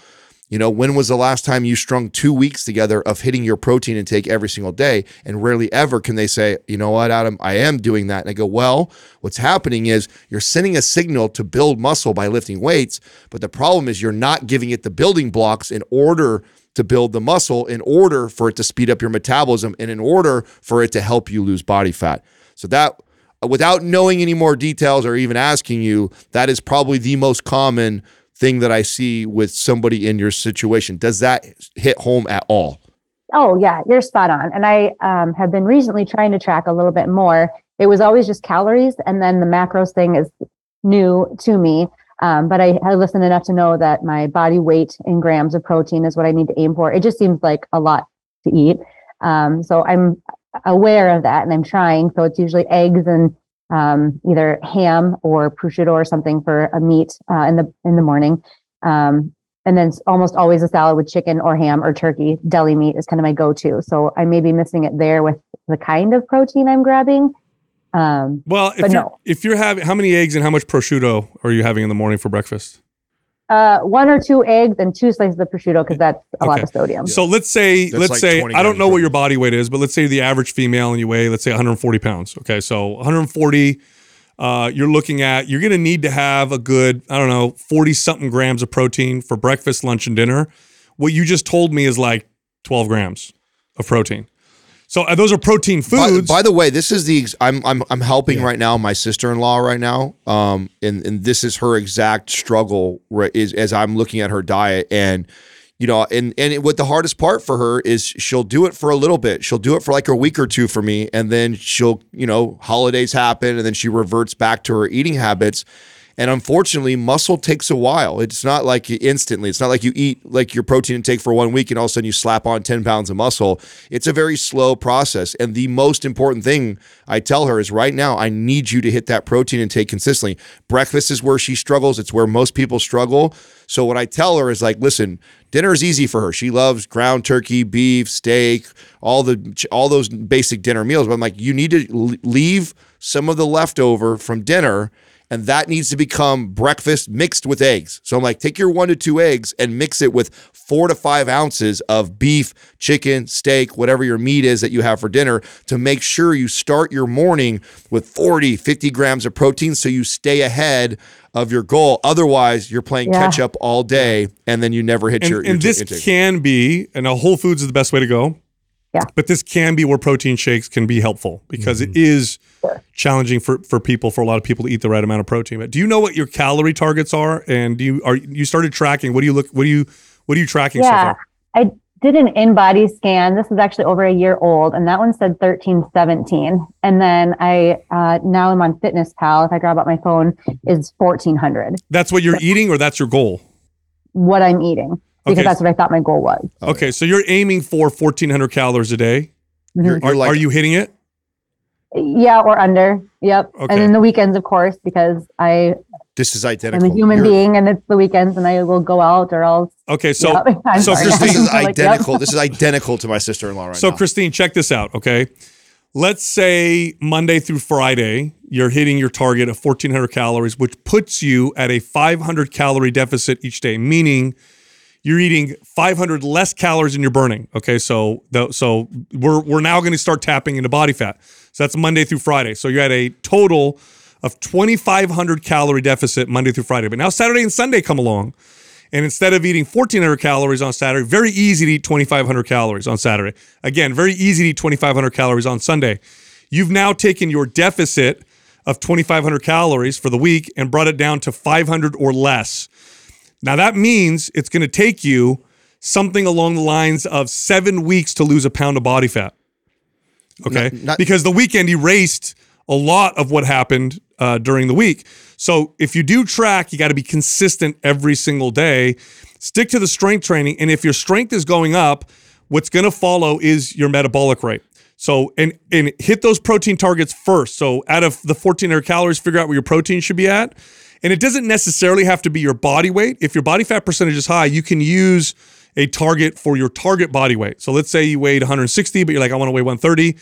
you know, when was the last time you strung two weeks together of hitting your protein intake every single day? And rarely ever can they say, you know what, Adam, I am doing that. And I go, well, what's happening is you're sending a signal to build muscle by lifting weights. But the problem is you're not giving it the building blocks in order to build the muscle in order for it to speed up your metabolism and in order for it to help you lose body fat. So that without knowing any more details or even asking you, that is probably the most common thing that I see with somebody in your situation. Does that hit home at all? Oh yeah, you're spot on. And I um, have been recently trying to track a little bit more. It was always just calories, and then the macros thing is new to me. Um, but I, I listened enough to know that my body weight in grams of protein is what I need to aim for. It just seems like a lot to eat. Um, so I'm aware of that and I'm trying. So it's usually eggs and um, either ham or prosciutto or something for a meat uh, in the in the morning. Um, and then almost always a salad with chicken or ham or turkey. Deli meat is kind of my go-to. So I may be missing it there with the kind of protein I'm grabbing. Um, Well, if But you're no. if you're having how many eggs and how much prosciutto are you having in the morning for breakfast? uh, one or two eggs and two slices of prosciutto because that's a lot of sodium. So let's say That's let's like say I don't know what your body weight is, but let's say the average female and you weigh let's say 140 pounds. Okay, so 140. Uh, you're looking at you're going to need to have a good I don't know 40 something grams of protein for breakfast, lunch, and dinner. What you just told me is like 12 grams of protein. So those are protein foods. by the way, this is the I'm I'm I'm helping right now my sister-in-law right now. Um and and this is her exact struggle is as I'm looking at her diet and you know and and it, what the hardest part for her is she'll do it for a little bit. She'll do it for like a week or two for me and then she'll, you know, holidays happen and then she reverts back to her eating habits. And unfortunately, muscle takes a while. It's not like instantly. It's not like you eat like your protein intake for one week and all of a sudden you slap on 10 pounds of muscle. It's a very slow process. And the most important thing I tell her is right now, I need you to hit that protein intake consistently. Breakfast is where she struggles, it's where most people struggle. So what I tell her is like, listen, dinner is easy for her. She loves ground turkey, beef, steak, all the all those basic dinner meals. But I'm like, you need to leave some of the leftover from dinner and that needs to become breakfast mixed with eggs. So I'm like, take your one to two eggs and mix it with four to five ounces of beef, chicken, steak, whatever your meat is that you have for dinner to make sure you start your morning with 40, 50 grams of protein so you stay ahead of your goal. Otherwise, you're playing Yeah. catch up all day and then you never hit and, your, your and this intake. can be, and a Whole Foods is the best way to go. Yeah. But this can be where protein shakes can be helpful because Mm-hmm. it is challenging for, for people, for a lot of people to eat the right amount of protein. But do you know what your calorie targets are? And do you are you started tracking? What do you look? What do you what are you tracking so yeah, far? I did an InBody scan. This is actually over a year old, and that one said thirteen seventeen. And then I uh, now I'm on Fitness Pal. If I grab out my phone, is fourteen hundred. That's what you're eating, or that's your goal? What I'm eating because Okay. that's what I thought my goal was. Okay, so you're aiming for 1,400 calories a day. You're, Are, you're like, are you hitting it? Yeah, or under. Yep. Okay. And then the weekends, of course, because I this is identical. I'm a human You're- being, and it's the weekends, and I will go out or I'll. Okay, so Yep. [laughs] So sorry. Christine- This [laughs] is Like, yep. identical. This is identical to my sister-in-law right so now. So Christine, check this out. Okay, let's say Monday through Friday, you're hitting your target of 1400 calories, which puts you at a 500 calorie deficit each day, meaning you're eating 500 less calories than you're burning. Okay, so the, so we're we're now going to start tapping into body fat. So that's Monday through Friday. So you're at a total of 2500 calorie deficit Monday through Friday. But now Saturday and Sunday come along. And instead of eating 1,400 calories on Saturday, very easy to eat 2,500 calories on Saturday. Again, very easy to eat 2,500 calories on Sunday. You've now taken your deficit of 2,500 calories for the week and brought it down to 500 or less. Now, that means it's going to take you something along the lines of seven weeks to lose a pound of body fat. Okay. Not- not- because the weekend erased a lot of what happened uh, during the week. So if you do track, you got to be consistent every single day. Stick to the strength training. And if your strength is going up, what's going to follow is your metabolic rate. So and and hit those protein targets first. So out of the 1400 calories, figure out where your protein should be at. And it doesn't necessarily have to be your body weight. If your body fat percentage is high, you can use a target for your target body weight. So let's say you weighed 160, but you're like, I want to weigh 130.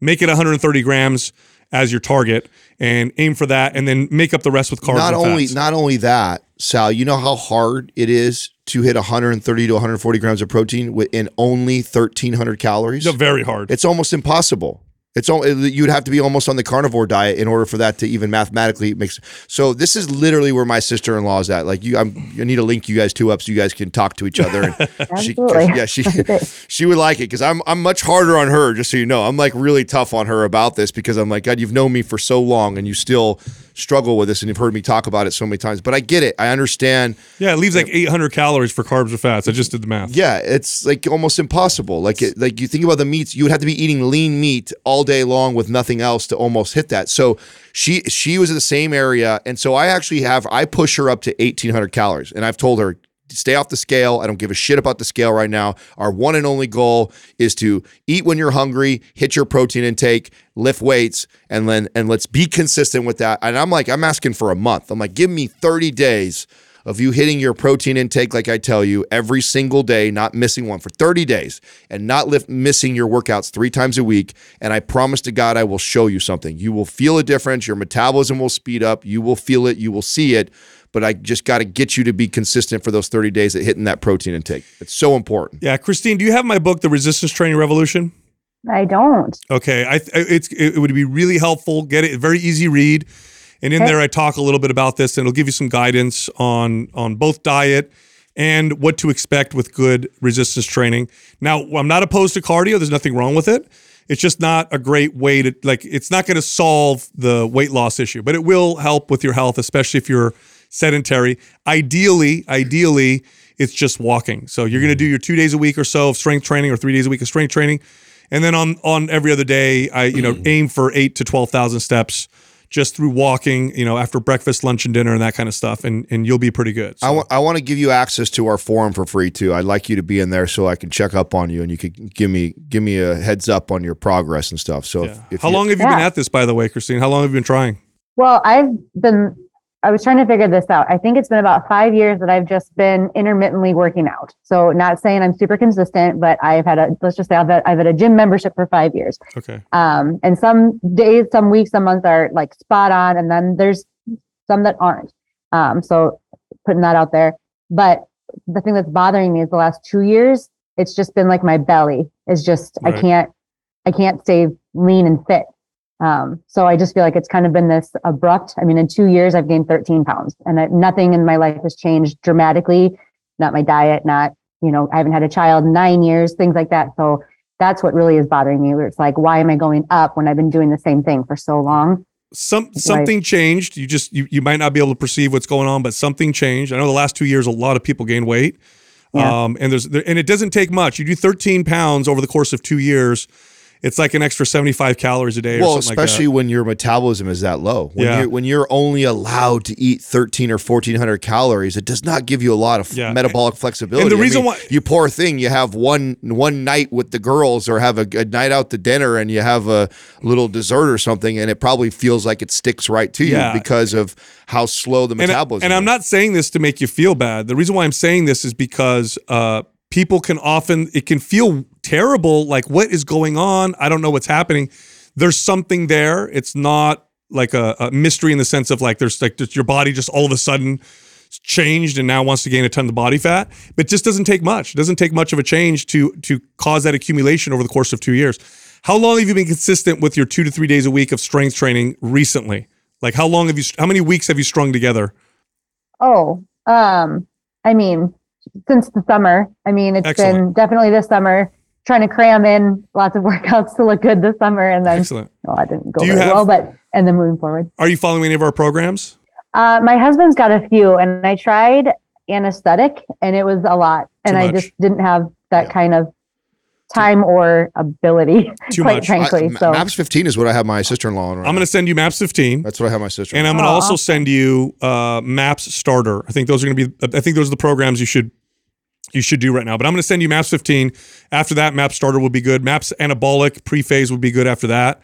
Make it 130 grams as your target and aim for that, and then make up the rest with carbs. not and only fats. not only that, Sal, you know how hard it is to hit 130 to 140 grams of protein in only 1300 calories. It's very hard. It's almost impossible. It's all you'd have to be almost on the carnivore diet in order for that to even mathematically make. So this is literally where my sister in law is at. Like you, I'm, I need to link you guys two up so you guys can talk to each other. And [laughs] she, yeah, she [laughs] she would like it because I'm I'm much harder on her. Just so you know, I'm like really tough on her about this because I'm like God, you've known me for so long and you still struggle with this and you've heard me talk about it so many times. But I get it. I understand. yeah, it leaves like 800 calories for carbs or fats. I just did the math. Yeah, it's like almost impossible. Like it, like you think about the meats, you would have to be eating lean meat all day long with nothing else to almost hit that. So she she was in the same area, and so I actually have I push her up to eighteen hundred calories, and I've told her stay off the scale. I don't give a shit about the scale right now. Our one and only goal is to eat when you're hungry, hit your protein intake, lift weights, and then and let's be consistent with that. And I'm like I'm asking for a month. I'm like give me thirty days of you hitting your protein intake like I tell you every single day, not missing one for 30 days and not lift missing your workouts 3 times a week and I promise to God I will show you something. You will feel a difference, your metabolism will speed up, you will feel it, you will see it, but I just got to get you to be consistent for those 30 days at hitting that protein intake. It's so important. Yeah, Christine, do you have my book, The Resistance Training Revolution? I don't. Okay, I it's it would be really helpful. Get it, very easy read, and in Okay. there I talk a little bit about this, and it'll give you some guidance on on both diet and what to expect with good resistance training. Now, I'm not opposed to cardio. There's nothing wrong with it. It's just not a great way to like. It's not going to solve the weight loss issue, but it will help with your health, especially if you're sedentary. Ideally, ideally, it's just walking. So you're going to do mm-hmm. your two days a week or so of strength training, or three days a week of strength training, and then on on every other day, I you know mm-hmm. aim for eight to twelve thousand steps just through walking. You know, after breakfast, lunch, and dinner, and that kind of stuff, and and you'll be pretty good. I So- want I want to give you access to our forum for free too. I'd like you to be in there so I can check up on you and you could give me give me a heads up on your progress and stuff. So yeah. if, if How you- long have you been at this, by the way, Christine? How long have you been trying? Well, I've been, I was trying to figure this out. I think it's been about five years that I've just been intermittently working out. So, not saying I'm super consistent, but I've had a, let's just say I've had, I've had a gym membership for five years. Okay. Um, and some days, some weeks, some months are like spot on, and then there's some that aren't. Um, so putting that out there. But the thing that's bothering me is the last two years, it's just been like my belly is just Right. I can't I can't stay lean and fit. Um, so I just feel like it's kind of been this abrupt. I mean, in two years, I've gained 13 pounds, and I, nothing in my life has changed dramatically. Not my diet, not you know, I haven't had a child in nine years, things like that. So that's what really is bothering me. Where it's like, why am I going up when I've been doing the same thing for so long? Some something changed. You just you, you might not be able to perceive what's going on, but something changed. I know the last two years a lot of people gained weight. Yeah. Um, and there's there, and it doesn't take much. You do 13 pounds over the course of two years. It's like an extra 75 calories a day. well, or something especially like when your metabolism is that low. When Yeah. you're when you're only allowed to eat 13 or 1400 calories, it does not give you a lot of Yeah. metabolic flexibility. And the I reason mean, why- you poor thing, you have one one night with the girls or have a, a night out to dinner and you have a little dessert or something and it probably feels like it sticks right to you Yeah. because of how slow the and, I- metabolism and I'm not saying this to make you feel bad. The reason why I'm saying this is because uh, people can often it can feel terrible. Like what is going on? I don't know what's happening. there's something there. It's not like a, a mystery in the sense of like there's like just your body just all of a sudden changed and now wants to gain a ton of body fat. But just doesn't take much. It doesn't take much of a change to to cause that accumulation over the course of two years. How long have you been consistent with your two to three days a week of strength training recently? Like how long have you? How many weeks have you strung together? Oh, um, I mean, since the summer. I mean, it's been definitely this summer trying to cram in lots of [laughs] workouts to look good this summer, and then Excellent. well, I didn't go Do you very have- well, but and then moving forward. Are you following any of our programs? Uh, my husband's got a few, and I tried Aesthetic, and it was a lot, and I just didn't have that kind of time or ability, [laughs] Too quite much. frankly. I- so Maps 15 is what I have my sister-in-law on. Right I'm going to send you Maps 15. That's what I have my sister. And I'm going to Aw. also send you uh, Maps Starter. I think those are going to be. I think those are the programs you should you should do right now. But I'm going to send you Maps 15. After that, Map Starter will be good. Maps Anabolic pre-phase would be good after that.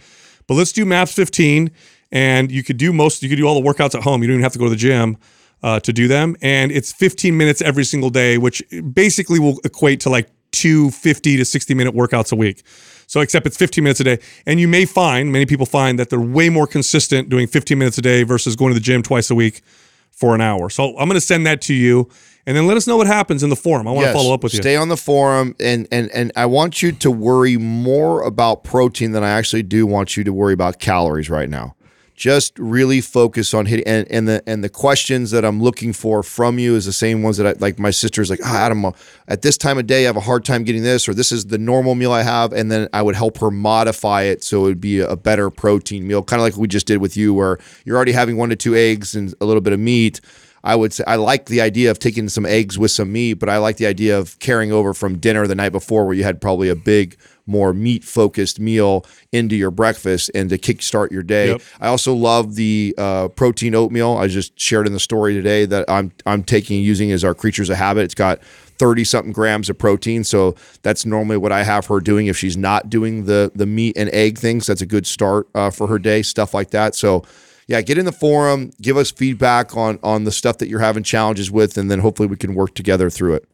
But let's do Maps 15, and you could do most. You could do all the workouts at home. You don't even have to go to the gym uh, to do them. And it's 15 minutes every single day, which basically will equate to like two 50 to 60 minute workouts a week. So, except it's 15 minutes a day. And you may find, many people find that they're way more consistent doing 15 minutes a day versus going to the gym twice a week for an hour. So, I'm going to send that to you and then let us know what happens in the forum. I want to follow up with you. Stay on the forum, and and and I want you to worry more about protein than I actually do want you to worry about calories right now. Just really focus on hitting, and, and the and the questions that I'm looking for from you is the same ones that I like. My sister's like, ah, Adam, at this time of day, I have a hard time getting this, or this is the normal meal I have, and then I would help her modify it so it would be a better protein meal, kind of like we just did with you, where you're already having one to two eggs and a little bit of meat. I would say I like the idea of taking some eggs with some meat, but I like the idea of carrying over from dinner the night before where you had probably a big, more meat focused meal into your breakfast and to kickstart your day. Yep. I also love the uh, protein oatmeal. I just shared in the story today that I'm I'm taking using as our creatures of habit. It's got 30 something grams of protein. So that's normally what I have her doing if she's not doing the the meat and egg things. That's a good start uh, for her day, stuff like that. So yeah, get in the forum, give us feedback on on the stuff that you're having challenges with, and then hopefully we can work together through it.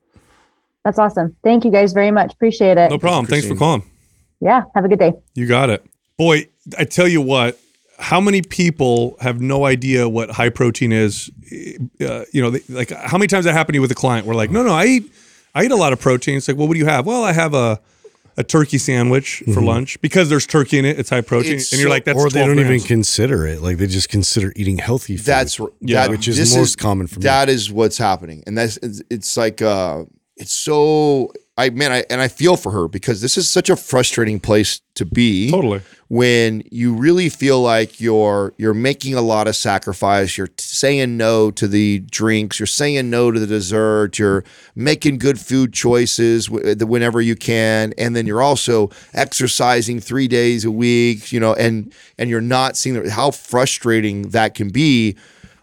that's awesome. Thank you guys very much. Appreciate it. no problem. Thanks for calling. Yeah. Have a good day. You got it. Boy, I tell you what, how many people have no idea what high protein is? Uh, you know, they, like how many times that happened to you with a client? We're like, no, no, I eat, I eat a lot of protein. It's like, well, what do you have? Well, I have a, a turkey sandwich for lunch because there's turkey in it. It's high protein, It's and you're so- like, that's or they don't grams. even consider it. Like they just consider eating healthy food. That's r- Yeah. that, Which is this most common for me. That is what's happening, and that's it's, it's like uh, it's so. I man, I and I feel for her because this is such a frustrating place to be. Totally. when you really feel like you're you're making a lot of sacrifice you're saying no to the drinks you're saying no to the dessert you're making good food choices whenever you can and then you're also exercising 3 days a week you know and and you're not seeing the- how frustrating that can be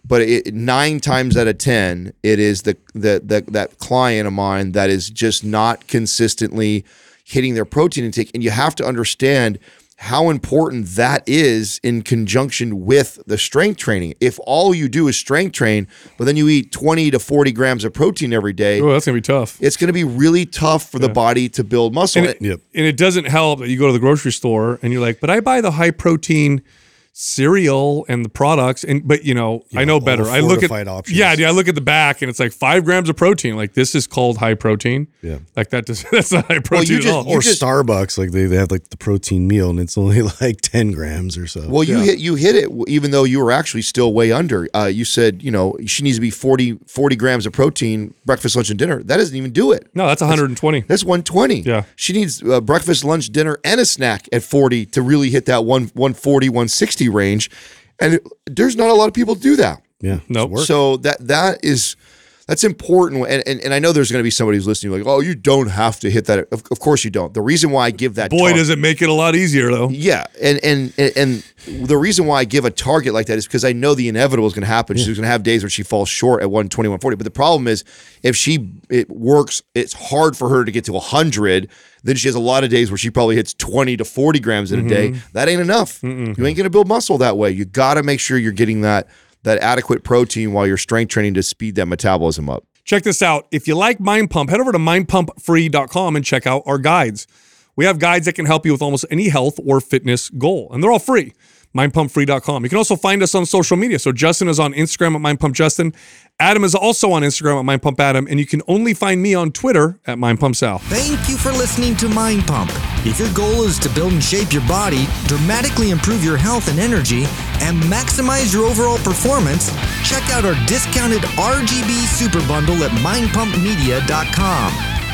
but it, nine times out of ten, it is the, the the that client of mine that is just not consistently hitting their protein intake, and you have to understand how important that is in conjunction with the strength training. If all you do is strength train, but then you eat twenty to forty grams of protein every day, Oh, that's gonna be tough. it's going to be really tough for the body to build muscle. And it, Yep. and it doesn't help that you go to the grocery store and you're like, but I buy the high protein cereal and the products, and but you know, I know all better. I look at options. yeah, dude, I look at the back and it's like five grams of protein. Like this is called high protein. Yeah. like that. Does, [laughs] that's not high protein you at just- all. you or just- Starbucks, like they, they have like the protein meal and it's only [laughs] like 10 grams or so. Well, you Yeah. hit you hit it even though you were actually still way under. Uh, you said you know she needs to be 40, 40 grams of protein breakfast, lunch, and dinner. That doesn't even do it. no, that's 120. That's one twenty. Yeah. she needs uh, breakfast, lunch, dinner, and a snack at forty to really hit that one 140, 160 range. And it- there's not a lot of people do that. yeah. Nope. So that that is that's important. And and, and I know there's going to be somebody who's listening like, oh, you don't have to hit that. Of, of course you don't. The reason why I give that Boy, tar- does it make it a lot easier though. yeah, and and and and the reason why I give a target like that is because I know the inevitable is going to happen. She's going to have days where she falls short at 120, 140. But the problem is, if she it works, it's hard for her to get to 100. Then she has a lot of days where she probably hits 20 to 40 grams in a day. Mm-hmm. That ain't enough. You ain't going to build muscle that way. You got to make sure you're getting that that adequate protein while you're strength training to speed that metabolism up. Check this out. If you like Mind Pump, head over to mindpumpfree.com and check out our guides. We have guides that can help you with almost any health or fitness goal, and they're all free. MindPumpFree.com. You can also find us on social media. So Justin is on Instagram at MindPumpJustin. Adam is also on Instagram at MindPumpAdam, and you can only find me on Twitter at MindPumpSal. Thank you for listening to Mind Pump. If your goal is to build and shape your body, dramatically improve your health and energy, and maximize your overall performance, check out our discounted RGB Super Bundle at mindpumpmedia.com.